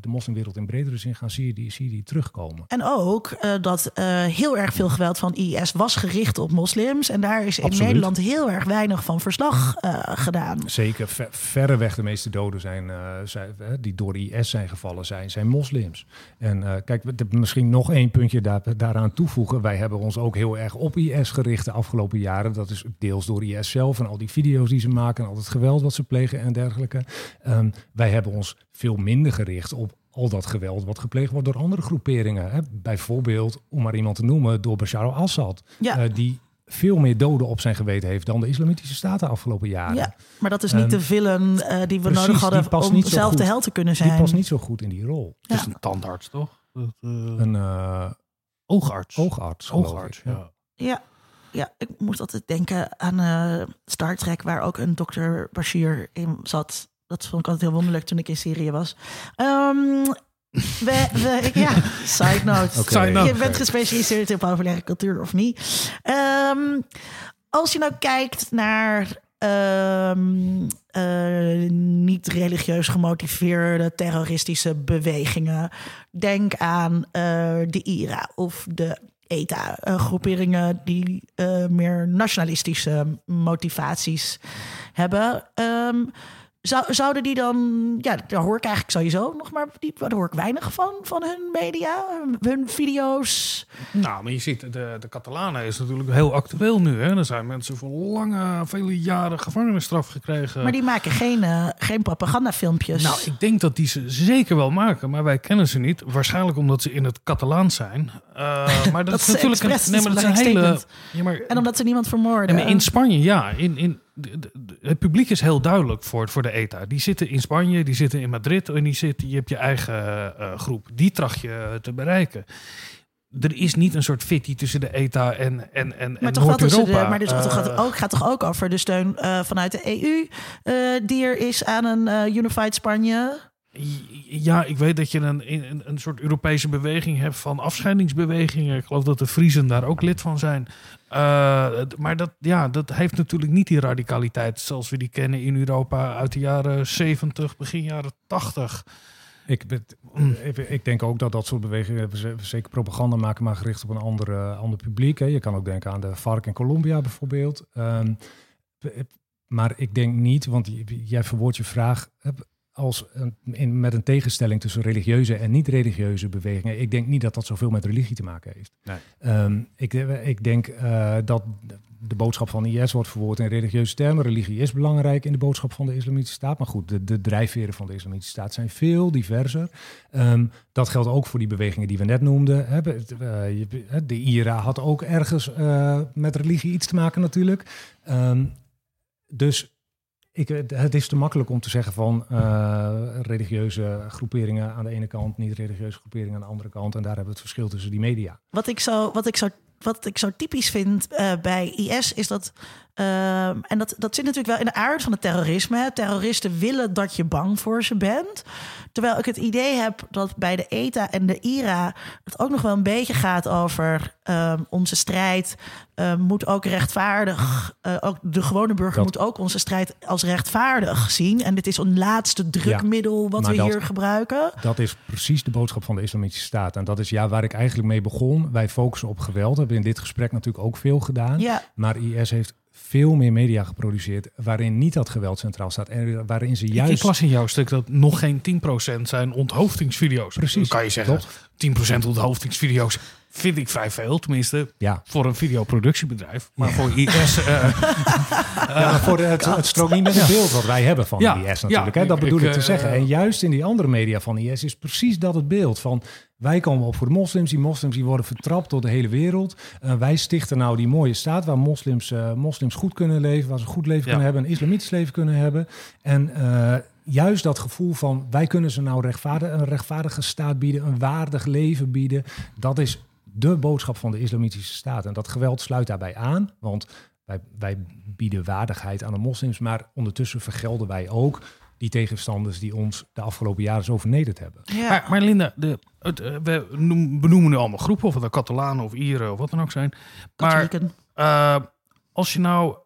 de moslimwereld in bredere zin gaan, zie je die, zie je die terugkomen. En ook uh, dat heel erg veel geweld van IS was gericht op moslims. En daar is in Absoluut. Nederland heel erg weinig van verslag gedaan. Zeker, ver, verreweg de meeste doden zijn, zijn die door IS zijn gevallen zijn, zijn moslims. En uh, kijk, misschien nog één puntje daar, daaraan toevoegen. Wij hebben ons ook heel erg op IS gericht de afgelopen jaren. Dat is deels door IS zelf en al die video's die ze maken en al het geweld wat ze plegen en dergelijke. Um, wij hebben ons veel minder gericht op al dat geweld wat gepleegd wordt door andere groeperingen. Hè? Bijvoorbeeld, om maar iemand te noemen, door Bashar al-Assad. Ja. Uh, die veel meer doden op zijn geweten heeft dan de Islamitische Staten de afgelopen jaren. Ja, maar dat is niet um, de villain uh, die we precies, nodig hadden om zelf de held te kunnen zijn. Die past niet zo goed in die rol. Ja. Het is een tandarts, toch? Dat, uh, een uh, oogarts. Oogarts, oogarts ja. ja. Ja, ik moest altijd denken aan Star Trek, waar ook een dokter Bashir in zat. Dat vond ik altijd heel wonderlijk toen ik in Syrië was. Um, we, we, ja, side note. Okay. Side note. Je bent gespecialiseerd in populaire cultuur of niet. Um, als je nou kijkt naar um, uh, niet religieus gemotiveerde terroristische bewegingen. Denk aan uh, de IRA of de ETA, uh, groeperingen die meer nationalistische motivaties hebben. Um, zou, zouden die dan, ja, daar hoor ik eigenlijk sowieso nog maar, die, daar hoor ik weinig van, van hun media, hun video's. Nou, maar je ziet, de, de Catalanen is natuurlijk heel actueel nu. Hè? Er zijn mensen voor lange, vele jaren gevangenisstraf gekregen. Maar die maken geen, uh, geen propagandafilmpjes. Nou, ik denk dat die ze zeker wel maken, maar wij kennen ze niet. Waarschijnlijk omdat ze in het Catalaans zijn. Uh, maar dat, dat, is natuurlijk een, nee, maar dat is een hele. Ja, maar, en omdat ze niemand vermoorden. Nee, in Spanje, ja. In, in, het publiek is heel duidelijk voor, voor de ETA. Die zitten in Spanje, die zitten in Madrid en die zitten, je hebt je eigen uh, groep. Die tracht je te bereiken. Er is niet een soort fitty tussen de ETA en, en, en, maar en Noord-Europa. Maar dus, uh, gaat, ook, gaat toch ook over de steun uh, vanuit de EU die er is aan een Unified Spanje? Ja, ik weet dat je een, een, een soort Europese beweging hebt van afscheidingsbewegingen. Ik geloof dat de Friesen daar ook lid van zijn. Uh, maar dat, ja, dat heeft natuurlijk niet die radicaliteit zoals we die kennen in Europa uit de jaren 70, begin jaren 80. Ik, ik, ik, denk ook dat dat soort bewegingen zeker propaganda maken, maar gericht op een andere, ander publiek. Hè. Je kan ook denken aan de FARC in Colombia bijvoorbeeld. Um, maar ik denk niet, want jij verwoordt je vraag als een, in, met een tegenstelling tussen religieuze en niet-religieuze bewegingen. Ik denk niet dat dat zoveel met religie te maken heeft. Nee. Um, ik, ik, denk uh, dat de boodschap van IS wordt verwoord in religieuze termen. Religie is belangrijk in de boodschap van de Islamitische Staat. Maar goed, de, de drijfveren van de Islamitische Staat zijn veel diverser. Um, dat geldt ook voor die bewegingen die we net noemden. Uh, de IRA had ook ergens uh, met religie iets te maken natuurlijk. Um, dus ik, het is te makkelijk om te zeggen van uh, religieuze groeperingen aan de ene kant, niet religieuze groeperingen aan de andere kant. En daar hebben we het verschil tussen die media. Wat ik zo, wat ik zo, wat ik zo typisch vind uh, bij IS is dat Uh, en dat, dat zit natuurlijk wel in de aard van het terrorisme. Terroristen willen dat je bang voor ze bent. Terwijl ik het idee heb dat bij de ETA en de IRA het ook nog wel een beetje gaat over uh, onze strijd uh, moet ook rechtvaardig. Eh, ook de gewone burger moet ook onze strijd als rechtvaardig zien. En dit is een laatste drukmiddel wat we hier gebruiken. Dat is precies de boodschap van de Islamitische Staat. En dat is ja waar ik eigenlijk mee begon. Wij focussen op geweld. Hebben in dit gesprek natuurlijk ook veel gedaan. Ja. Maar IS heeft veel meer media geproduceerd waarin niet dat geweld centraal staat en waarin ze juist... Ik las in jouw stuk dat nog geen 10% zijn onthoofdingsvideo's. Precies. Dan kan je zeggen, Klopt. 10% onthoofdingsvideo's vind ik vrij veel. Tenminste, ja. voor een videoproductiebedrijf. Maar voor IS... Uh, ja, voor de, het, het strookt niet met het beeld wat wij hebben van IS natuurlijk. hè? Dat bedoel ik, ik te uh, zeggen. En juist in die andere media van IS is precies dat het beeld van... Wij komen op voor de moslims. Die moslims die worden vertrapt door de hele wereld. Uh, wij stichten nou die mooie staat waar moslims, uh, moslims goed kunnen leven, waar ze een goed leven kunnen hebben, een islamitisch leven kunnen hebben. En uh, juist dat gevoel van wij kunnen ze nou rechtvaardig, een rechtvaardige staat bieden, een waardig leven bieden, dat is de boodschap van de islamitische staat. En dat geweld sluit daarbij aan, want wij, wij bieden waardigheid aan de moslims, maar ondertussen vergelden wij ook die tegenstanders die ons de afgelopen jaren zo vernederd hebben. Ja. Maar, maar Linda, de, het, eh, we benoemen nu allemaal groepen, of het de Catalanen of Ieren of wat dan ook zijn. Maar uh, als je nou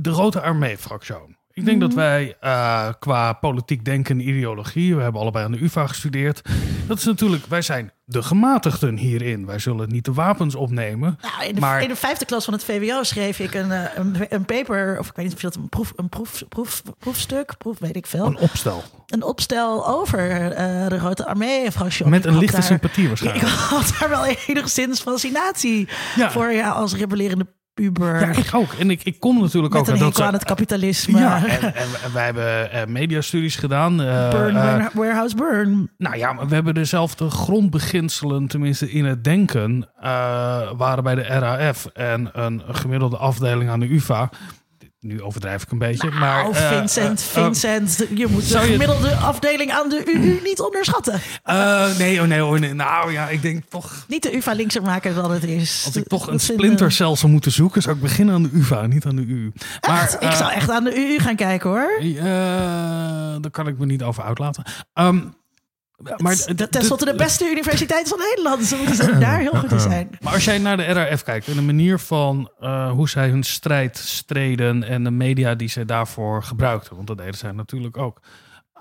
de Rode Armee-fractie, ik denk dat mhm. wij uh, qua politiek denken en ideologie, we hebben allebei aan de UvA gestudeerd. Dat is natuurlijk, wij zijn de gematigden hierin. Wij zullen niet de wapens opnemen. Nou, in, de, maar... in de vijfde klas van het VWO schreef ik een, eh, een, een paper, of ik weet niet of je dat een, proef, een proef, proef, proefstuk, proef weet ik veel. Een opstel. Een opstel over uh, de Rode Armee. Met een lichte sympathie waarschijnlijk. Ik had daar wel enigszins fascinatie ja. voor ja, als rebellerende puber. Ja, ik ook. En ik, ik kom natuurlijk Met ook... Met een aan het kapitalisme. Ja, en, en, wij hebben uh, mediastudies gedaan. Uh, burn, uh, warehouse burn. Nou ja, maar we hebben dezelfde grondbeginselen, tenminste in het denken, waren bij de RAF en een gemiddelde afdeling aan de UvA nu overdrijf ik een beetje. Nou, maar, uh, Vincent, uh, Vincent, je moet de gemiddelde je... afdeling aan de UU niet onderschatten. Uh, nee, oh nee, oh nee, nou ja, ik denk toch... Niet de UvA linkser maken dan het is. Als ik toch een splintercel zou moeten zoeken, zou ik beginnen aan de UvA, niet aan de UU. Maar, ik zou echt aan de UU gaan kijken hoor. daar kan ik me niet over uitlaten. Um, maar Ten slotte de beste universiteit van Nederland. Ze moeten daar heel goed in zijn. Maar als jij naar de RAF kijkt en de manier van uh, hoe zij hun strijd streden en de media die zij daarvoor gebruikten, want dat deden zij natuurlijk ook.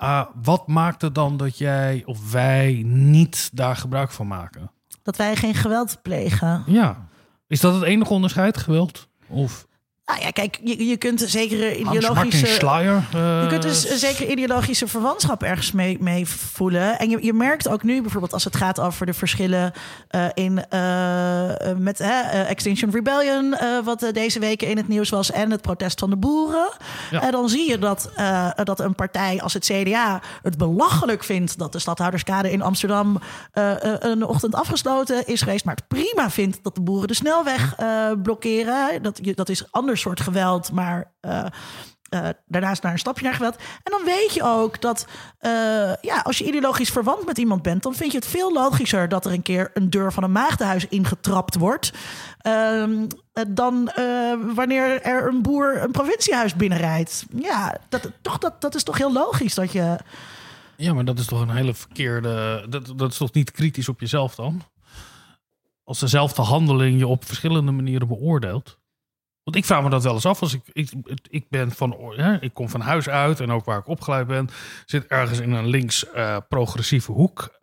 Uh, wat maakte dan dat jij of wij niet daar gebruik van maken? Dat wij geen geweld plegen. Ja. Is dat het enige onderscheid, geweld? Of nou ja, kijk, je, je kunt zeker ideologische. Sluier, uh... Je kunt dus zeker ideologische verwantschap ergens mee, mee voelen. En je, je merkt ook nu bijvoorbeeld als het gaat over de verschillen uh, in uh, met Extinction Rebellion, wat deze weken in het nieuws was, en het protest van de boeren. Ja. En dan zie je dat, dat een partij als het CDA het belachelijk vindt dat de stadhouderskade in Amsterdam een ochtend afgesloten is geweest, maar het prima vindt dat de boeren de snelweg blokkeren. Dat, dat is anders soort geweld, maar uh, uh, daarnaast naar een stapje naar geweld. En dan weet je ook dat uh, ja, als je ideologisch verwant met iemand bent, dan vind je het veel logischer dat er een keer een deur van een maagdenhuis ingetrapt wordt. Uh, dan wanneer er een boer een provinciehuis binnenrijdt. Ja, dat, toch, dat, dat is toch heel logisch dat je. Ja, maar dat is toch een hele verkeerde. Dat, dat is toch niet kritisch op jezelf dan? Als dezelfde handeling je op verschillende manieren beoordeelt. Want ik vraag me dat wel eens af. Als ik, ik, ik ben van, ja, ik kom van huis uit en ook waar ik opgeleid ben, zit ergens in een links eh, hoek.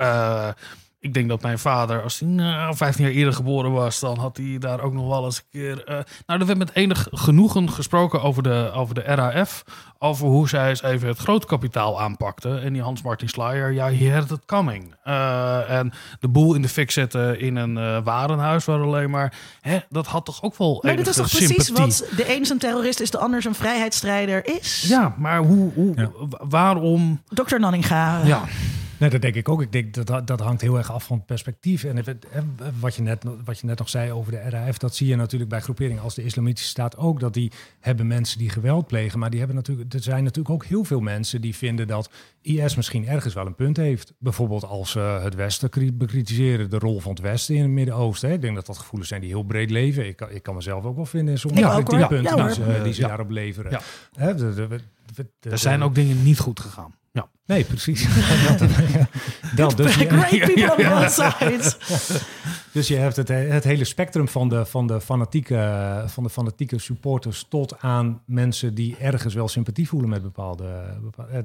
Ik denk dat mijn vader, als hij nou, 15 jaar eerder geboren was, dan had hij daar ook nog wel eens een keer. Uh, nou, er werd met enig genoegen gesproken over de, over de RAF. Over hoe zij eens even het grootkapitaal aanpakten. En die Hans Martin Slyer, ja, he had it coming. Uh, en de boel in de fik zetten in een uh, warenhuis waar alleen maar. Hè, dat had toch ook wel. Maar dit is toch sympathie. precies wat de een een terrorist is, de ander een vrijheidsstrijder is? Ja, maar hoe, hoe ja. waarom. Dr. Nanninga. Ja. Nee, dat denk ik ook. Ik denk dat dat hangt heel erg af van het perspectief. En wat je, net, wat je net nog zei over de RAF, dat zie je natuurlijk bij groeperingen als de Islamitische Staat ook. Dat die hebben mensen die geweld plegen. Maar die hebben natuurlijk, er zijn natuurlijk ook heel veel mensen die vinden dat IS misschien ergens wel een punt heeft. Bijvoorbeeld als ze het Westen bekritiseren, de rol van het Westen in het Midden-Oosten. Ik denk dat dat gevoelens zijn die heel breed leven. Ik, ik kan mezelf ook wel vinden in sommige ja, punten ja, die ze, die ze daarop leveren. Ja. Hè, de, de, de, er zijn ook dingen niet goed gegaan. Ja. Nee, precies. dat, dus je, Great people on both sides. dus je hebt het, het hele spectrum van de, van, de fanatieke, van de fanatieke supporters tot aan mensen die ergens wel sympathie voelen met bepaalde. bepaalde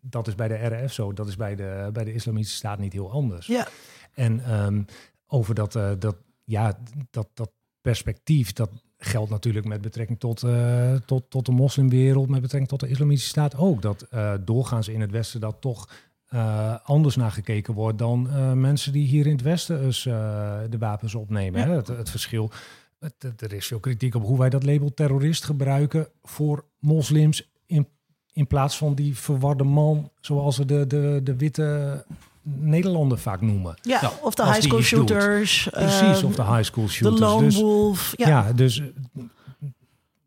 dat is bij de RF zo, dat is bij de, bij de Islamitische Staat niet heel anders. Ja. En um, over dat, uh, dat, ja, dat, dat perspectief, dat, geldt natuurlijk met betrekking tot, uh, tot, tot de moslimwereld, met betrekking tot de islamitische staat ook. Dat uh, doorgaans in het Westen dat toch uh, anders naar gekeken wordt dan mensen die hier in het Westen dus, de wapens opnemen. Ja. Hè? Het, het, verschil. Het, er is veel kritiek op hoe wij dat label terrorist gebruiken voor moslims in, in plaats van die verwarde man zoals ze de, de, de witte Nederlander vaak noemen. Ja, ja of de high school shooters. Precies, of de high school shooters. De lone dus, wolf. Ja, ja dus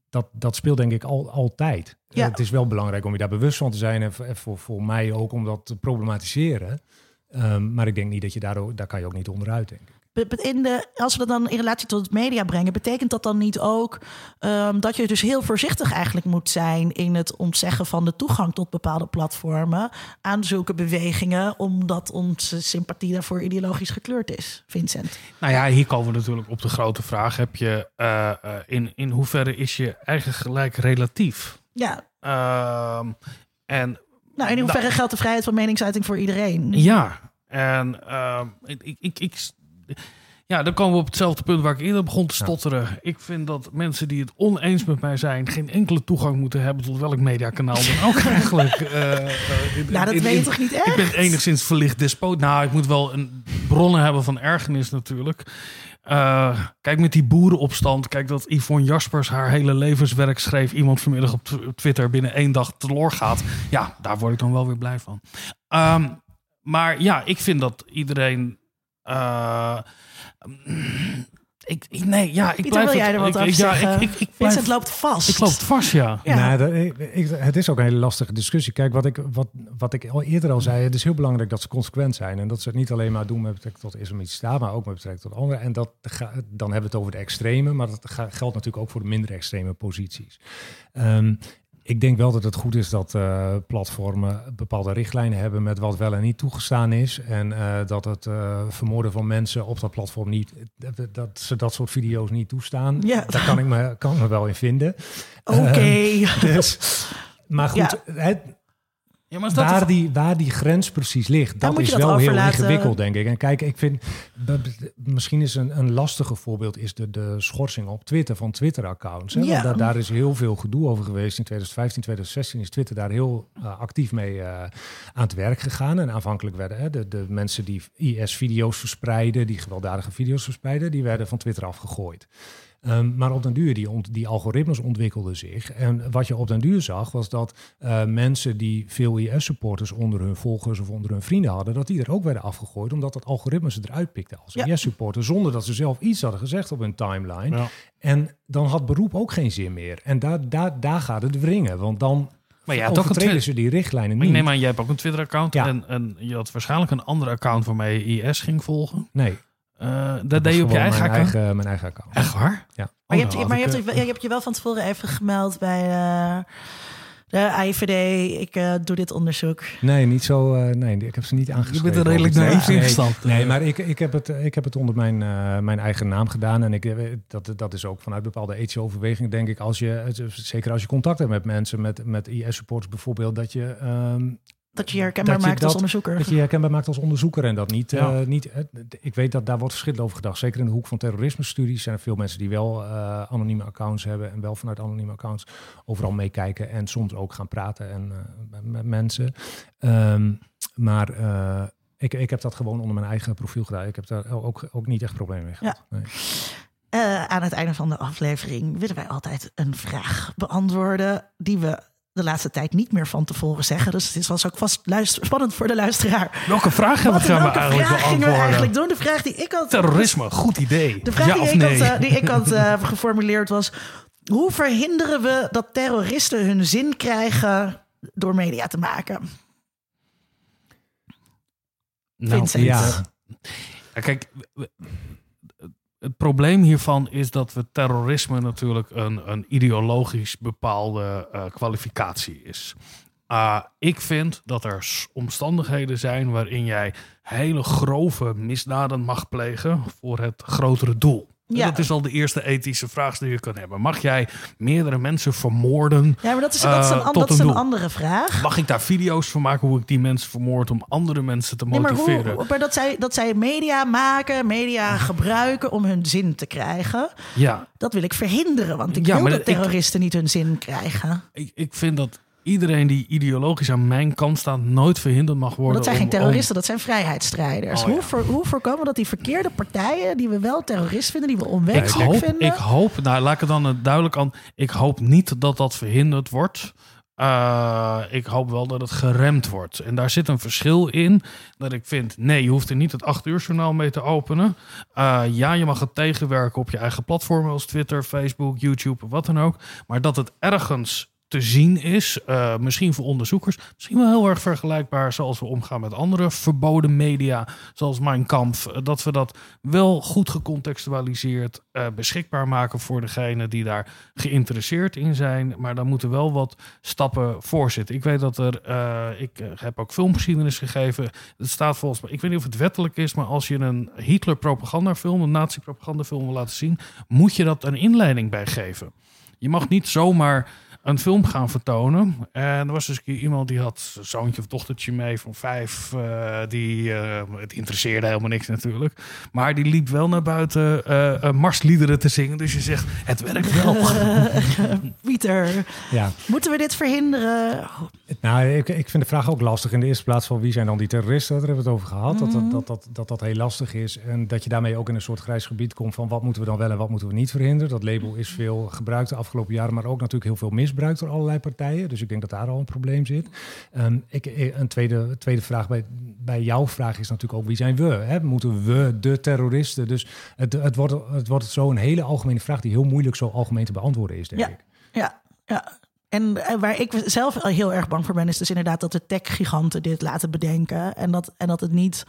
dat, dat speelt denk ik al, altijd. Ja. Het is wel belangrijk om je daar bewust van te zijn en voor, voor mij ook om dat te problematiseren. Um, maar ik denk niet dat je daar, daar kan je ook niet onderuit, denk ik in de, als we dat dan in relatie tot het media brengen, betekent dat dan niet ook um, dat je dus heel voorzichtig eigenlijk moet zijn in het ontzeggen van de toegang tot bepaalde platformen aan zulke bewegingen, omdat onze sympathie daarvoor ideologisch gekleurd is, Vincent? Nou ja, hier komen we natuurlijk op de grote vraag: heb je uh, uh, in, in hoeverre is je eigen gelijk relatief? Ja. Uh, en nou, in hoeverre geldt de vrijheid van meningsuiting voor iedereen? Ja, en ik, ik, ik ja, dan komen we op hetzelfde punt waar ik eerder begon te stotteren. Ik vind dat mensen die het oneens met mij zijn, geen enkele toegang moeten hebben tot welk mediakanaal dan ook eigenlijk. Uh, nou, dat weet je toch niet echt? Ik ben enigszins verlicht despoot. Nou, ik moet wel een bronnen hebben van ergernis natuurlijk. Uh, kijk, met die boerenopstand. Kijk, dat Yvonne Jaspers haar hele levenswerk schreef. Iemand vanmiddag op Twitter binnen één dag teloor gaat. Ja, daar word ik dan wel weer blij van. Um, maar ja, ik vind dat iedereen uh, ik, ik, nee, ja, ik Pieter, blijf wil jij er wat ik, over ja, zeggen? ik, ik, blijf, loopt vast. ik loop vast, ja. Ja. Dat, ik, ik, het is ook een hele lastige discussie. Kijk, wat ik, wat, wat ik al eerder al zei, het is heel belangrijk dat ze consequent zijn. En dat ze het niet alleen maar doen met betrekking tot islamitische staat, maar ook met betrekking tot andere. En dat, dan hebben we het over de extreme, maar dat geldt natuurlijk ook voor de minder extreme posities. Um, ik denk wel dat het goed is dat uh, platformen bepaalde richtlijnen hebben met wat wel en niet toegestaan is. En uh, dat het uh, vermoorden van mensen op dat platform niet, dat ze dat soort video's niet toestaan. Ja. Daar kan ik me, kan me wel in vinden. Oké. Okay. dus, maar goed, ja. het, ja, maar waar, die, waar die grens precies ligt, dat is dat wel heel ingewikkeld, denk ik. En kijk, ik vind, misschien is een, een lastige voorbeeld is de, de schorsing op Twitter van Twitter-accounts. Ja. Daar, daar, is heel veel gedoe over geweest. In 2015, 2016 is Twitter daar heel uh, actief mee uh, aan het werk gegaan. En aanvankelijk werden hè, de, de mensen die IS-video's verspreiden, die gewelddadige video's verspreiden, die werden van Twitter afgegooid. Um, maar op den duur, die, ont, die algoritmes ontwikkelden zich. En wat je op den duur zag, was dat uh, mensen die veel IS-supporters onder hun volgers of onder hun vrienden hadden, dat die er ook werden afgegooid, omdat dat algoritme ze eruit pikte als ja. IS-supporter, zonder dat ze zelf iets hadden gezegd op hun timeline. Ja. En dan had beroep ook geen zin meer. En daar, daar, daar gaat het wringen, want dan maar ja, toch ze die richtlijnen niet. Ik neem aan, jij hebt ook een Twitter-account ja. en, en je had waarschijnlijk een ander account waarmee je IS ging volgen. Nee. Uh, dat deed je op je eigen mijn account? Eigen, mijn eigen account. Echt waar? Ja. Maar, je, hebt, maar je, hebt, je, hebt, je wel van tevoren even gemeld bij uh, De AIVD, ik uh, doe dit onderzoek. Nee, niet zo. Uh, nee, ik heb ze niet aangeschreven. Je bent er redelijk naïef nee, ingestapt. Nee, maar ik, ik, heb het, ik heb het onder mijn, uh, mijn eigen naam gedaan. En ik, dat, dat is ook vanuit bepaalde ethische overwegingen, denk ik. Als je, zeker als je contact hebt met mensen, met, met IS-supporters bijvoorbeeld, dat je um, dat je je herkenbaar maakt dat, als onderzoeker. Dat je je herkenbaar maakt als onderzoeker en dat niet. Ja. Uh, niet ik weet dat daar wordt verschillend over gedacht. Zeker in de hoek van terrorisme-studies zijn er veel mensen die wel uh, anonieme accounts hebben en wel vanuit anonieme accounts overal meekijken en soms ook gaan praten en, uh, met mensen. Um, maar ik, ik heb dat gewoon onder mijn eigen profiel gedaan. Ik heb daar ook, ook niet echt problemen mee gehad. Ja. Nee. aan het einde van de aflevering willen wij altijd een vraag beantwoorden die we de laatste tijd niet meer van tevoren zeggen. Dus het was ook vast luister, spannend voor de luisteraar. Welke vraag gaan we, gaan we eigenlijk vraag gingen we eigenlijk doen? De vraag die ik had... Terrorisme, goed idee. De vraag die, ik had, uh, die, ik had, uh, geformuleerd was... Hoe verhinderen we dat terroristen hun zin krijgen door media te maken? Nou, Vincent. ja. ja. Kijk, het probleem hiervan is dat we terrorisme natuurlijk een, een ideologisch bepaalde uh, kwalificatie is. Uh, ik vind dat er omstandigheden zijn waarin jij hele grove misdaden mag plegen voor het grotere doel. Ja. Dat is al de eerste ethische vraag die je kan hebben. Mag jij meerdere mensen vermoorden? Ja, maar dat is, dat is, een, uh, dat is een, andere vraag. Mag ik daar video's van maken hoe ik die mensen vermoord om andere mensen te motiveren? Nee, maar, maar dat, zij, dat zij media maken, media gebruiken om hun zin te krijgen. Ja. Dat wil ik verhinderen, want ik wil dat terroristen niet hun zin krijgen. Ik, ik vind dat iedereen die ideologisch aan mijn kant staat nooit verhinderd mag worden. dat zijn geen terroristen, dat zijn vrijheidsstrijders. Oh, hoe, voor, hoe voorkomen dat die verkeerde partijen, die we wel terrorist vinden, die we onwenselijk hoop, vinden? Ik hoop, nou laat ik het dan duidelijk aan. Ik hoop niet dat dat verhinderd wordt. Uh, ik hoop wel dat het geremd wordt. En daar zit een verschil in. Dat ik vind, nee, je hoeft er niet het 8 uur journaal mee te openen. Uh, ja, je mag het tegenwerken op je eigen platformen als Twitter, Facebook, YouTube, wat dan ook. Maar dat het ergens te zien is. Uh, misschien voor onderzoekers. Misschien wel heel erg vergelijkbaar zoals we omgaan met andere verboden media. Zoals Mijn Kamp. Dat we dat wel goed gecontextualiseerd uh, beschikbaar maken voor degene die daar geïnteresseerd in zijn. Maar daar moeten wel wat stappen voor zitten. Ik weet dat er. Ik heb ook filmgeschiedenis gegeven. Het staat volgens mij. Ik weet niet of het wettelijk is. Maar als je een Hitler propagandafilm, een nazi propagandafilm wil laten zien. Moet je dat een inleiding bij geven. Je mag niet zomaar een film gaan vertonen. En er was dus iemand die had een zoontje of dochtertje mee van vijf. Uh, die, uh, het interesseerde helemaal niks natuurlijk. Maar die liep wel naar buiten uh, marsliederen te zingen. Dus je zegt, het werkt wel. Pieter, ja. moeten we dit verhinderen? Nou, ik, ik vind de vraag ook lastig. In de eerste plaats van wie zijn dan die terroristen? Daar hebben we het over gehad. dat, dat, dat, dat, dat dat heel lastig is. En dat je daarmee ook in een soort grijs gebied komt van wat moeten we dan wel en wat moeten we niet verhinderen. Dat label is veel gebruikt de afgelopen jaren, maar ook natuurlijk heel veel mis misbruikt door allerlei partijen. Dus ik denk dat daar al een probleem zit. Um, ik, een tweede, tweede vraag bij, bij jouw vraag is natuurlijk ook wie zijn we? Hè? Moeten we de terroristen? Dus het, het, wordt, het wordt zo een hele algemene vraag die heel moeilijk zo algemeen te beantwoorden is, denk ja, ik. Ja, ja. En waar ik zelf heel erg bang voor ben, is dus inderdaad dat de tech-giganten dit laten bedenken. En dat, en dat, het, niet,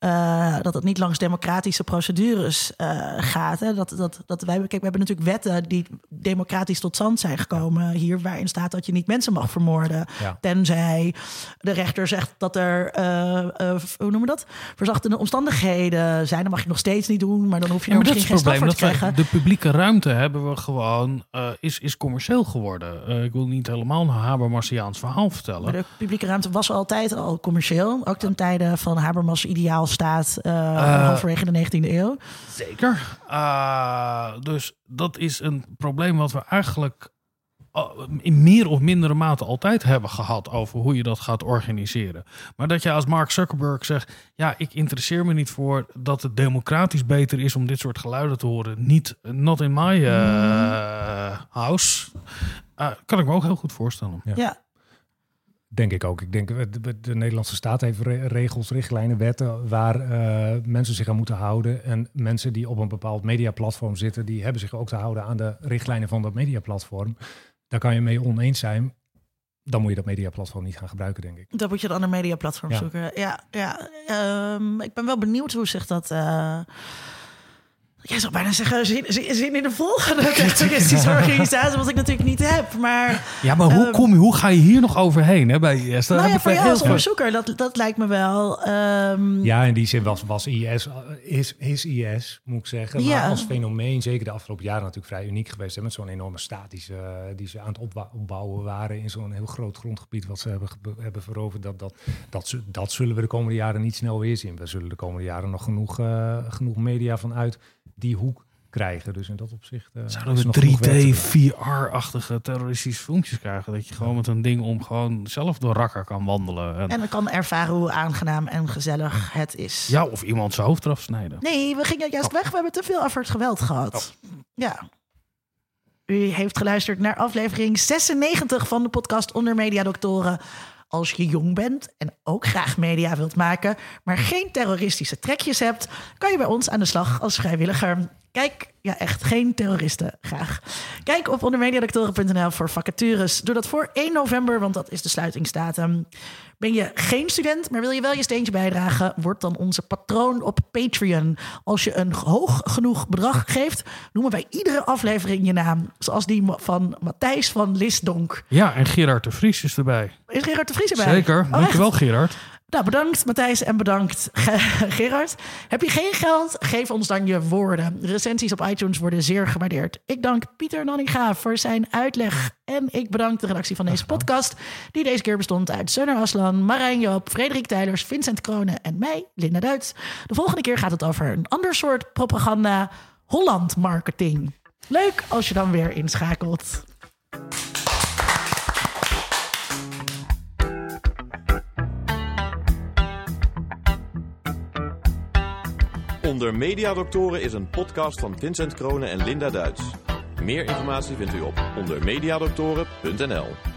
uh, dat het niet langs democratische procedures uh, gaat. Hè. Dat, dat, dat wij, kijk, we hebben natuurlijk wetten die democratisch tot stand zijn gekomen hier, waarin staat dat je niet mensen mag vermoorden. Ja. Tenzij de rechter zegt dat er, uh, hoe noemen we dat? Verzachtende omstandigheden zijn. Dan mag je nog steeds niet doen, maar dan hoef je ja, misschien geen straf voor te krijgen. De publieke ruimte hebben we gewoon, is, is commercieel geworden. ik wil niet helemaal een Habermasiaans verhaal vertellen. Maar de publieke ruimte was altijd al commercieel. Ook ten tijde van Habermas ideaal staat uh, uh, halverwege de 19e eeuw. Zeker. Uh, dus dat is een probleem wat we eigenlijk in meer of mindere mate altijd hebben gehad over hoe je dat gaat organiseren. Maar dat je als Mark Zuckerberg zegt: Ja, ik interesseer me niet voor dat het democratisch beter is om dit soort geluiden te horen. Niet, not in my uh, house. Uh, kan ik me ook heel goed voorstellen. Ja. ja. Denk ik ook. Ik denk de, de Nederlandse staat heeft regels, richtlijnen, wetten waar uh, mensen zich aan moeten houden. En mensen die op een bepaald mediaplatform zitten, die hebben zich ook te houden aan de richtlijnen van dat mediaplatform. Daar kan je mee oneens zijn. Dan moet je dat mediaplatform niet gaan gebruiken, denk ik. Dan moet je een ander mediaplatform zoeken. Ja, ja. Um, ik ben wel benieuwd hoe zich dat. Uh Jij zou bijna zeggen, zin, zin, in de volgende terroristische organisatie, wat ik natuurlijk niet heb. Maar, ja, maar hoe, ehm, kom je, hoe ga je hier nog overheen hè, bij IS? Daar nou ja, voor jou als onderzoeker, dat, dat lijkt me wel... ehm, Ja, in die zin was, was IS, is, is IS, moet ik zeggen. Ja. Maar als fenomeen, zeker de afgelopen jaren natuurlijk vrij uniek geweest. Hè, met zo'n enorme statische, eh, die ze aan het opbou- opbouwen waren in zo'n heel groot grondgebied wat ze hebben, hebben veroverd. Dat, dat, dat, dat zullen we de komende jaren niet snel weer zien. We zullen de komende jaren nog genoeg, eh, genoeg media vanuit die hoek krijgen. Dus in dat opzicht eh, is Zouden we genoeg werk te 3D, doen. VR-achtige terroristische filmpjes krijgen? Dat je gewoon met een ding om gewoon zelf door rakker kan wandelen. En, En dan kan ervaren hoe aangenaam en gezellig het is. ja, of iemand zijn hoofd eraf snijden. Nee, we gingen juist weg. We hebben te veel over het geweld gehad. Ja. U heeft geluisterd naar aflevering 96 van de podcast Onder Media Doctoren. Als je jong bent en ook graag media wilt maken, maar geen terroristische trekjes hebt, kan je bij ons aan de slag als vrijwilliger. Kijk, ja echt, geen terroristen, graag. Kijk op ondermediadoctoren.nl voor vacatures. Doe dat voor 1 november, want dat is de sluitingsdatum. Ben je geen student, maar wil je wel je steentje bijdragen? Word dan onze patroon op Patreon. Als je een hoog genoeg bedrag geeft, noemen wij iedere aflevering je naam. Zoals die van Matthijs van Lisdonk. Ja, en Gerard de Vries is erbij. Is Gerard de Vries erbij? Zeker. Oh, Dankjewel? Gerard. Nou, bedankt Matthijs en bedankt Ge- Gerard. Heb je geen geld? Geef ons dan je woorden. Recensies op iTunes worden zeer gewaardeerd. Ik dank Pieter Nanninga voor zijn uitleg. En ik bedank de redactie van deze podcast, die deze keer bestond uit Sunner Aslan, Marijn Joop, Frederik Tijlers, Vincent Kronen en mij, Linda Duits. De volgende keer gaat het over een ander soort propaganda, Holland marketing. Leuk als je dan weer inschakelt. Onder Mediadoktoren is een podcast van Vincent Kronen en Linda Duits. Meer informatie vindt u op ondermediadoktoren.nl.